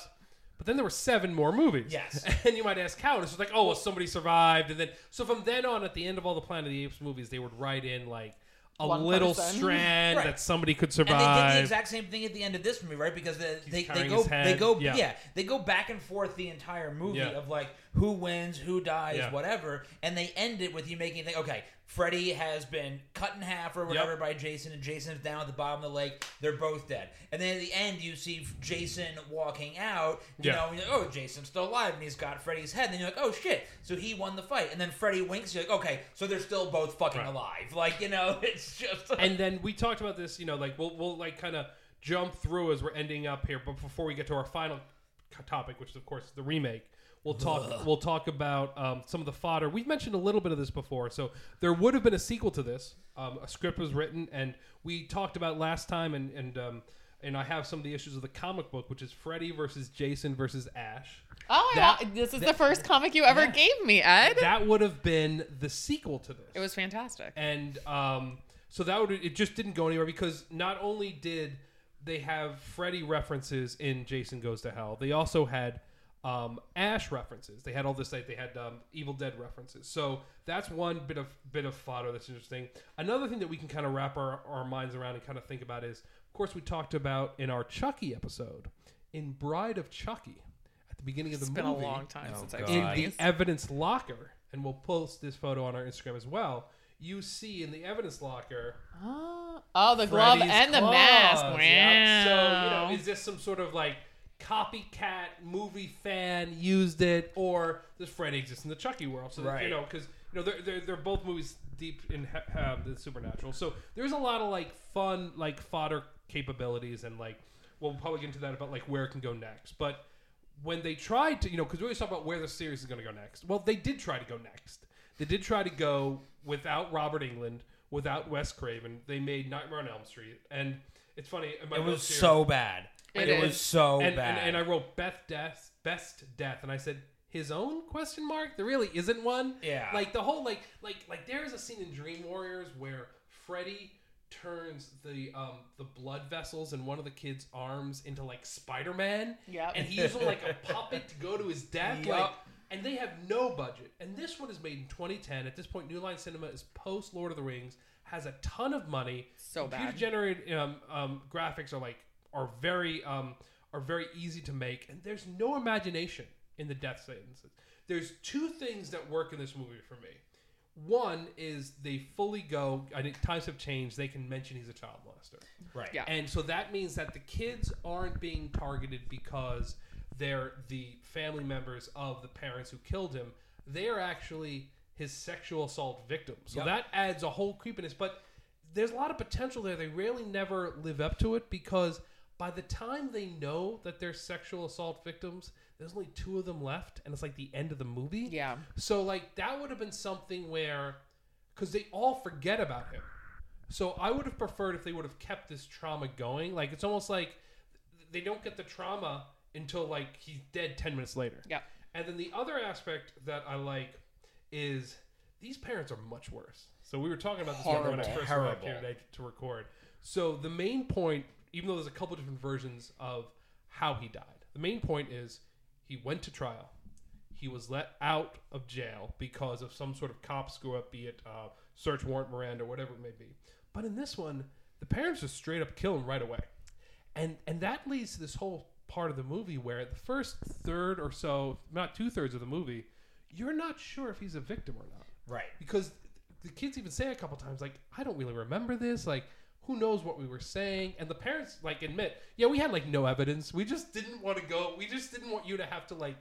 S2: But then there were seven more movies.
S3: Yes. [laughs]
S2: And you might ask how. And it's just like, oh, well, somebody survived. And then, so from then on, at the end of all the Planet of the Apes movies, they would write in like a
S4: One
S2: little
S4: person.
S2: strand
S3: Right.
S2: that somebody could survive.
S3: And
S2: survive.
S3: they did the exact same thing at the end of this movie, right? Because they, they, they
S2: carrying
S3: go
S2: his
S3: they go
S2: Yeah.
S3: yeah. they go back and forth the entire movie
S2: Yeah.
S3: of like who wins, who dies,
S2: Yeah.
S3: whatever, and they end it with you making you think, okay, Freddy has been cut in half or whatever by Jason, and Jason's down at the bottom of the lake. They're both dead, and then at the end you see Jason walking out. You
S2: Yeah.
S3: know, and you're like, oh, Jason's still alive, and he's got Freddy's head. And then you're like, oh shit, so he won the fight. And then Freddy winks. You're like, okay, so they're still both fucking
S2: Right.
S3: alive. Like you know, [laughs] it's just
S2: and then we talked about this, you know, like we'll we'll like kind of jump through as we're ending up here, but before we get to our final topic, which is of course the remake, we'll talk we'll talk about um, some of the fodder. We've mentioned a little bit of this before, so there would have been a sequel to this. Um, a script was written, and we talked about last time, and and um, and I have some of the issues of the comic book, which is Freddy versus Jason versus Ash.
S4: oh,
S2: that-
S4: wa- this is
S2: that-
S4: the first comic you ever
S2: Yeah.
S4: gave me, Ed.
S2: That would have been the sequel to this.
S4: it was fantastic.
S2: and um, so that would it just didn't go anywhere because not only did they have Freddy references in Jason Goes to Hell, they also had um, Ash references. They had all this like they had um, Evil Dead references. So that's one bit of bit of fodder that's interesting. Another thing that we can kind of wrap our, our minds around and kind of think about is, of course, we talked about in our Chucky episode in Bride of Chucky at the beginning of the
S4: It's been
S2: movie
S4: a long time
S3: Oh,
S4: since I've seen
S2: in the evidence locker, and we'll post this photo on our Instagram as well. You see in the evidence locker
S4: Oh, oh, the glove
S2: Freddy's
S4: and the mask. Wow.
S2: Yep. So you know, is this some sort of like copycat movie fan used it, or this Freddy exists in the Chucky world? So that, you know, because you know they're, they're they're both movies deep in um, the supernatural. So there's a lot of like fun like fodder capabilities, and like we'll probably get into that about like where it can go next, but. When they tried to, you know, because we always talk about where the series is going to go next. Well, they did try to go next. They did try to go without Robert Englund, without Wes Craven. They made Nightmare on Elm Street, and it's funny. my
S3: it was
S2: here-
S3: so bad.
S4: It
S3: It,
S4: is.
S3: was so
S2: and,
S3: bad.
S2: and, and I wrote Beth Death, best death, and I said his own question mark. There really isn't one.
S3: Yeah.
S2: like the whole like like like there is a scene in Dream Warriors where Freddy turns the um the blood vessels in one of the kids' arms into like Spider Man.
S4: Yeah.
S2: and he uses like a puppet to go to his death. Like, and they have no budget. And this one is made in 2010. At this point, New Line Cinema is post Lord of the Rings, has a ton of money.
S4: So bad.
S2: Computer generated um, um, graphics are like are very um, are very easy to make, and there's no imagination in the death sentences. There's two things that work in this movie for me. One is they fully go. I think times have changed. They can mention he's a child molester.
S3: Right.
S4: Yeah.
S2: And so that means that the kids aren't being targeted because they're the family members of the parents who killed him. They are actually his sexual assault victims. So
S3: Yep.
S2: that adds a whole creepiness. But there's a lot of potential there. They really never live up to it because by the time they know that they're sexual assault victims, there's only two of them left, and it's like the end of the movie.
S4: Yeah.
S2: So like that would have been something where, because they all forget about him. So I would have preferred if they would have kept this trauma going. Like it's almost like they don't get the trauma until like he's dead ten minutes later.
S4: Yeah.
S2: And then the other aspect that I like is these parents are much worse. So we were talking about this when I
S3: Horrible.
S2: first
S3: Terrible.
S2: today to record. So the main point, even though there's a couple different versions of how he died, the main point is he went to trial. He was let out of jail because of some sort of cop screw up, be it uh, search warrant, Miranda, whatever it may be. But in this one, the parents just straight up kill him right away, and and that leads to this whole part of the movie where the first third or so, not two thirds of the movie, you're not sure if he's a victim or not
S3: Right.
S2: because the kids even say a couple times like i don't really remember this like who knows what we were saying and the parents like admit yeah we had like no evidence we just didn't want to go we just didn't want you to have to like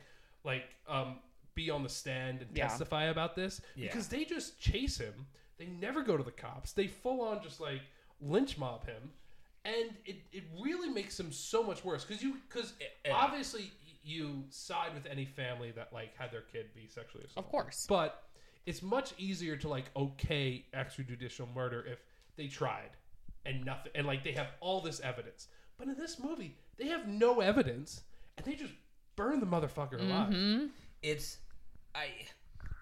S2: like um be on the stand and
S4: Yeah.
S2: testify about this
S3: Yeah.
S2: because they just chase him they never go to the cops they full on just like lynch mob him and it, it really makes him so much worse because you because
S3: Yeah.
S2: obviously you side with any family that like had their kid be sexually assaulted
S4: Of course.
S2: but it's much easier to like okay extrajudicial murder if they tried and nothing and like they have all this evidence. But in this movie, they have no evidence and they just burn the motherfucker alive.
S4: Mm-hmm.
S3: it's I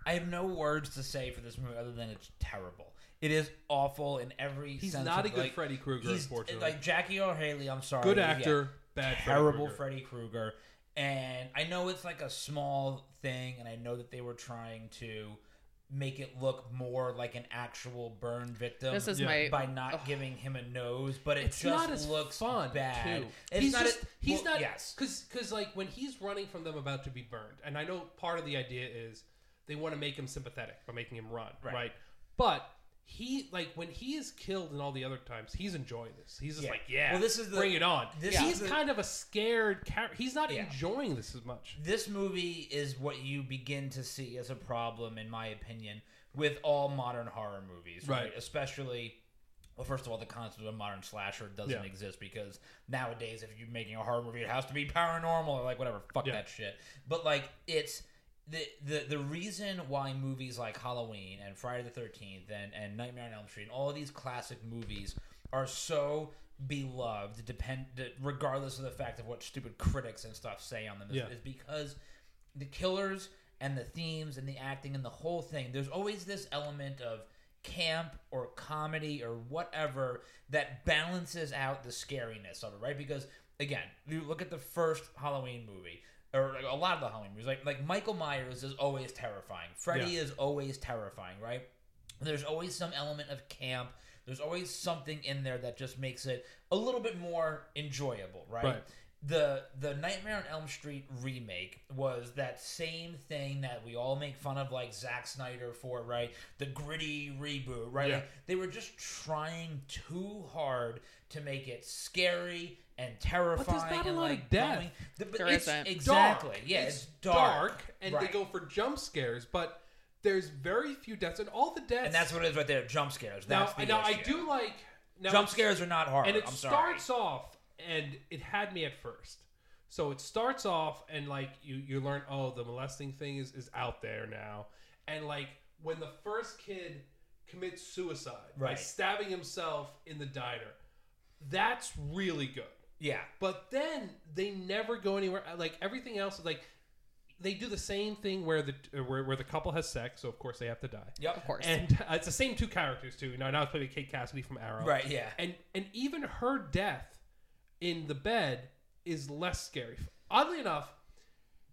S3: I have no words to say for this movie other than it's terrible. It is awful in every sense.
S2: He's
S3: sense.
S2: not
S3: of,
S2: a good
S3: like,
S2: Freddy Krueger,
S3: he's
S2: unfortunately.
S3: like Jackie Earle Haley. I'm sorry,
S2: good actor, bad
S3: terrible
S2: Freddy
S3: Freddy Krueger. And I know it's like a small thing, and I know that they were trying to make it look more like an actual burn victim.
S4: This is my
S3: by not
S4: Ugh.
S3: giving him a nose, but it
S2: It's
S3: just looks
S2: fun
S3: bad.
S2: too.
S3: It's
S2: he's
S3: not.
S2: just,
S3: a-
S2: he's
S3: well,
S2: not
S3: Yes.
S2: because because like when he's running from them about to be burned, and I know part of the idea is they want to make him sympathetic by making him run, right?
S3: Right.
S2: But he like when he is killed and all the other times, he's enjoying this. He's just
S3: Yeah.
S2: like, yeah,
S3: Well, this is the-
S2: bring it on.
S3: this
S2: he's
S3: the-
S2: kind of a scared character. He's not
S3: Yeah.
S2: enjoying this as much.
S3: this movie is what you begin to see as a problem, in my opinion, with all modern horror movies, right?
S2: Right.
S3: Especially, well, first of all, the concept of a modern slasher doesn't
S2: Yeah.
S3: exist because nowadays, if you're making a horror movie, it has to be paranormal or like whatever. Fuck that shit. But like, it's the the the reason why movies like Halloween and Friday the Thirteenth and and Nightmare on Elm Street and all of these classic movies are so beloved depend regardless of the fact of what stupid critics and stuff say on them is,
S2: Yeah.
S3: is because the killers and the themes and the acting and the whole thing there's always this element of camp or comedy or whatever that balances out the scariness of it right because again you look at the first halloween movie or like a lot of the halloween movies. Like like michael myers is always terrifying. Freddy
S2: Yeah.
S3: is always terrifying right? There's always some element of camp. There's always something in there that just makes it a little bit more enjoyable right,
S2: Right.
S3: The the Nightmare on Elm Street remake was that same thing that we all make fun of like Zack Snyder for, right? The gritty reboot, right?
S2: Yeah.
S3: Like, they were just trying too hard to make it scary and terrifying But there's
S2: not a
S3: and
S2: lot of
S3: like
S2: death.
S3: going- The- but it's- exactly.
S2: dark.
S3: Yeah,
S2: it's,
S3: it's, dark,
S2: and they go for jump scares, but there's very few deaths, and all the deaths.
S3: and that's what it is right there. Jump scares.
S2: now.
S3: That's the
S2: now I do like now
S3: Jump scares are not horror.
S2: and it
S3: I'm sorry.
S2: starts off and it had me at first so it starts off and like you you learn oh the molesting thing is is out there now and like when the first kid commits suicide by
S3: Right.
S2: stabbing himself in the diner that's really good
S3: Yeah.
S2: but then they never go anywhere like everything else is like they do the same thing where the where, where the couple has sex so of course they have to die
S3: Yep.
S4: Of course.
S2: and uh, it's the same two characters too. You know, now it's played by Kate Cassidy from Arrow.
S3: Right, yeah.
S2: And and even her death in the bed is less scary. Oddly enough,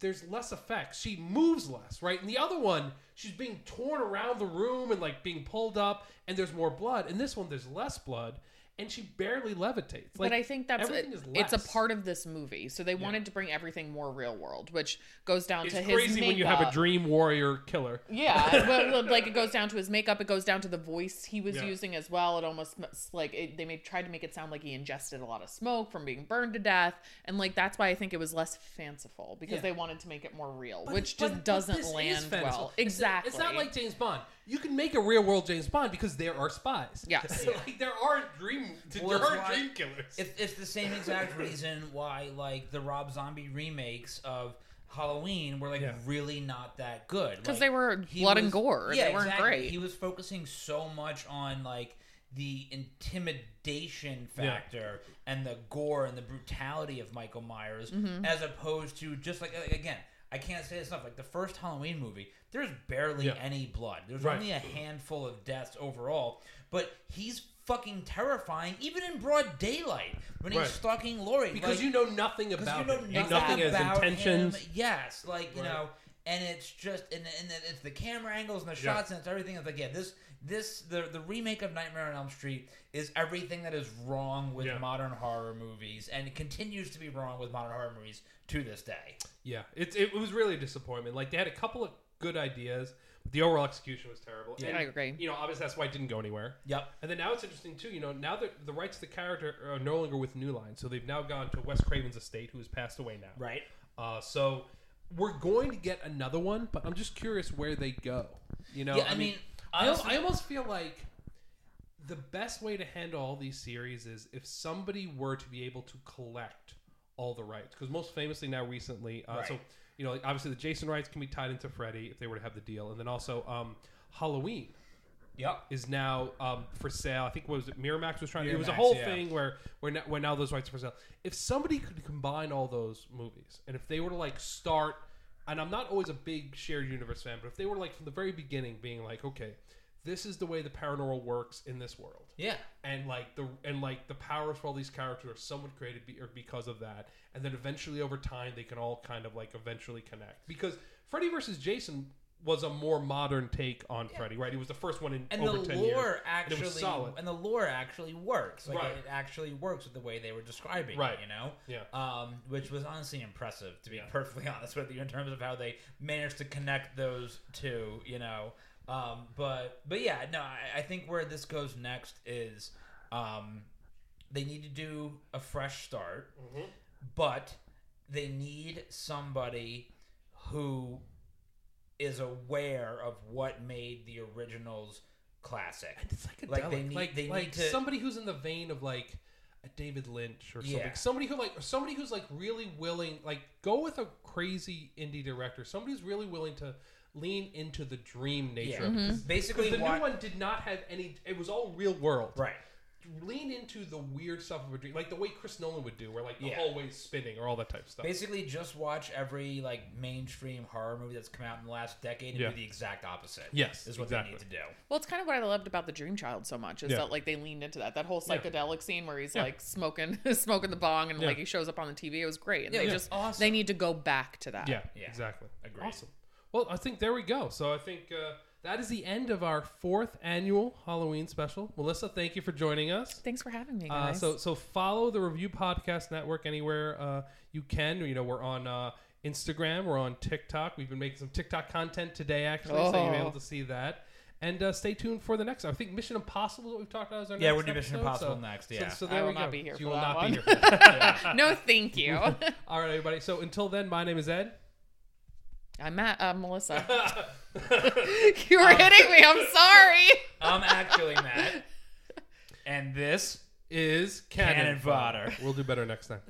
S2: there's less effects. She moves less, right? And the other one, she's being torn around the room and like being pulled up, and there's more blood. In this one, there's less blood, and she barely levitates.
S4: Like, but I think that's
S2: is
S4: it's a part of this movie, so they wanted to bring everything more real world, which goes down
S2: It's
S4: to his
S2: crazy when you have a dream warrior killer.
S4: Yeah, [laughs] but, like it goes down to his makeup. It goes down to the voice he was
S2: Yeah.
S4: using as well. It almost like it, they made tried to make it sound like he ingested a lot of smoke from being burned to death, and like that's why I think it was less fanciful because
S2: Yeah.
S4: they wanted to make it more real,
S2: But-
S4: which
S2: but-
S4: just doesn't land well.
S2: It's-
S4: Exactly.
S2: It's not like James Bond. You can make a real world James Bond because there are spies.
S4: Yes. [laughs]
S2: like there are dream
S3: Well,
S2: there are
S3: why-
S2: dream killers.
S3: It's, it's the same exact [laughs] reason why like the Rob Zombie remakes of Halloween were like
S2: Yeah.
S3: really not that good
S4: 'Cause
S3: Like,
S4: they were
S3: he
S4: blood and gore.
S3: Yeah,
S4: They weren't
S3: exactly.
S4: great.
S3: He was focusing so much on like the intimidation
S2: Yeah.
S3: factor and the gore and the brutality of Michael Myers,
S4: Mm-hmm.
S3: as opposed to just like like, again. I can't say this enough. Like the first Halloween movie, there's barely
S2: Yeah.
S3: any blood. There's
S2: Right.
S3: only a handful of deaths overall, but he's fucking terrifying, even in broad daylight when he's
S2: Right.
S3: stalking Laurie.
S2: because
S3: like,
S2: you know nothing about
S3: you know
S2: him.
S3: nothing,
S2: nothing as
S3: about
S2: intentions.
S3: Him. Yes, like you
S2: Right.
S3: know, and it's just and, and it's the camera angles and the
S2: Yeah.
S3: shots and it's everything. It's like yeah, this this the the remake of Nightmare on Elm Street is everything that is wrong with
S2: Yeah.
S3: modern horror movies and it continues to be wrong with modern horror movies to this day.
S2: Yeah, it, it was really a disappointment. Like they had a couple of good ideas, but the overall execution was terrible.
S3: Yeah.
S2: And,
S4: I agree.
S2: You know, obviously that's why it didn't go anywhere.
S3: Yep.
S2: And then now it's interesting too. You know, now that the rights to the character are no longer with New Line, so they've now gone to Wes Craven's estate, who has passed away now.
S3: Right.
S2: Uh, so we're going to get another one, but I'm just curious where they go. You know,
S3: Yeah, I mean,
S2: I, al-
S3: honestly-
S2: I I almost feel like the best way to handle all these series is if somebody were to be able to collect all the rights, because most famously now recently, uh, so you know, like obviously the Jason rights can be tied into Freddy if they were to have the deal, and then also um, Halloween
S3: Yep.
S2: is now um, for sale. I think what was it Miramax was trying. to It was a whole
S3: yeah.
S2: thing where where now, where now those rights are for sale. If somebody could combine all those movies, and if they were to like start, and I'm not always a big shared universe fan, but if they were like from the very beginning, being like, okay, this is the way the paranormal works in this world.
S3: Yeah.
S2: And like the and like the powers for all these characters are somewhat created be, or because of that, and then eventually over time they can all kind of like eventually connect. Because Freddy versus Jason was a more modern take on Freddy, right? He was the first one in
S3: and
S2: over
S3: the
S2: ten
S3: lore
S2: years,
S3: actually
S2: and it was solid.
S3: and the lore actually works like
S2: Right.
S3: it actually works with the way they were describing
S2: Right.
S3: it you know
S2: Yeah.
S3: um which was honestly impressive to be
S2: Yeah.
S3: perfectly [laughs] honest with you in terms of how they managed to connect those two you know um but but yeah no i, I think where this goes next is um they need to do a fresh start
S2: Mm-hmm.
S3: but they need somebody who is aware of what made the originals classic.
S2: And it's like
S3: Like, they need-
S2: like,
S3: they
S2: like
S3: need to-
S2: somebody who's in the vein of like a David Lynch or something.
S3: Yeah.
S2: Somebody who like somebody who's like really willing, like go with a crazy indie director. Somebody who's really willing to lean into the dream nature.
S3: Yeah.
S2: of it. 'Cause-
S3: Basically,
S2: the
S3: what-
S2: new one did not have any. It was all real world.
S3: Right.
S2: Lean into the weird stuff of a dream, like the way Chris Nolan would do, where like the
S3: Yeah.
S2: hallway's spinning or all that type of stuff.
S3: Basically, just watch every like mainstream horror movie that's come out in the last decade and
S2: Yeah.
S3: do the exact opposite.
S2: Yes,
S3: is what
S2: exactly.
S3: they need to do.
S4: Well, it's kind of what I loved about the Dream Child so much is
S2: Yeah.
S4: that like they leaned into that. That whole
S2: Yeah.
S4: psychedelic scene where he's
S2: Yeah.
S4: like smoking [laughs] smoking the bong and
S2: Yeah.
S4: like he shows up on the TV. It was great. And
S3: Yeah,
S4: they
S3: yeah.
S4: just
S3: Awesome.
S4: they need to go back to that.
S2: Yeah,
S3: Yeah.
S2: exactly.
S3: Agreed.
S2: Awesome. Well, I think there we go. So I think uh, that is the end of our fourth annual Halloween special. Melissa, thank you for joining us.
S4: Thanks for having me,
S2: Uh, so so follow the Review Podcast Network anywhere uh, you can. You know we're on uh, Instagram, we're on TikTok. We've been making some TikTok content today, actually, so you'll be
S4: Oh.
S2: able to see that. And uh, stay tuned for the next. I think Mission Impossible is what we've talked about. is our
S3: Yeah,
S2: next
S3: we're doing Mission Impossible
S2: so-
S3: next, yeah.
S2: so,
S4: I
S2: there
S4: will
S2: we
S4: not
S2: go.
S4: be here
S2: You
S4: for
S2: will
S4: that
S2: not
S4: one.
S2: be here. For that. [laughs]
S4: no, thank you. [laughs]
S2: All right, everybody. So until then, my name is Ed.
S4: I'm Matt, uh, Melissa. [laughs] [laughs] you were hitting me. I'm sorry. [laughs]
S3: I'm actually Matt, and this
S2: Is
S3: Canon
S2: Canon
S3: Fodder.
S2: We'll do better next time.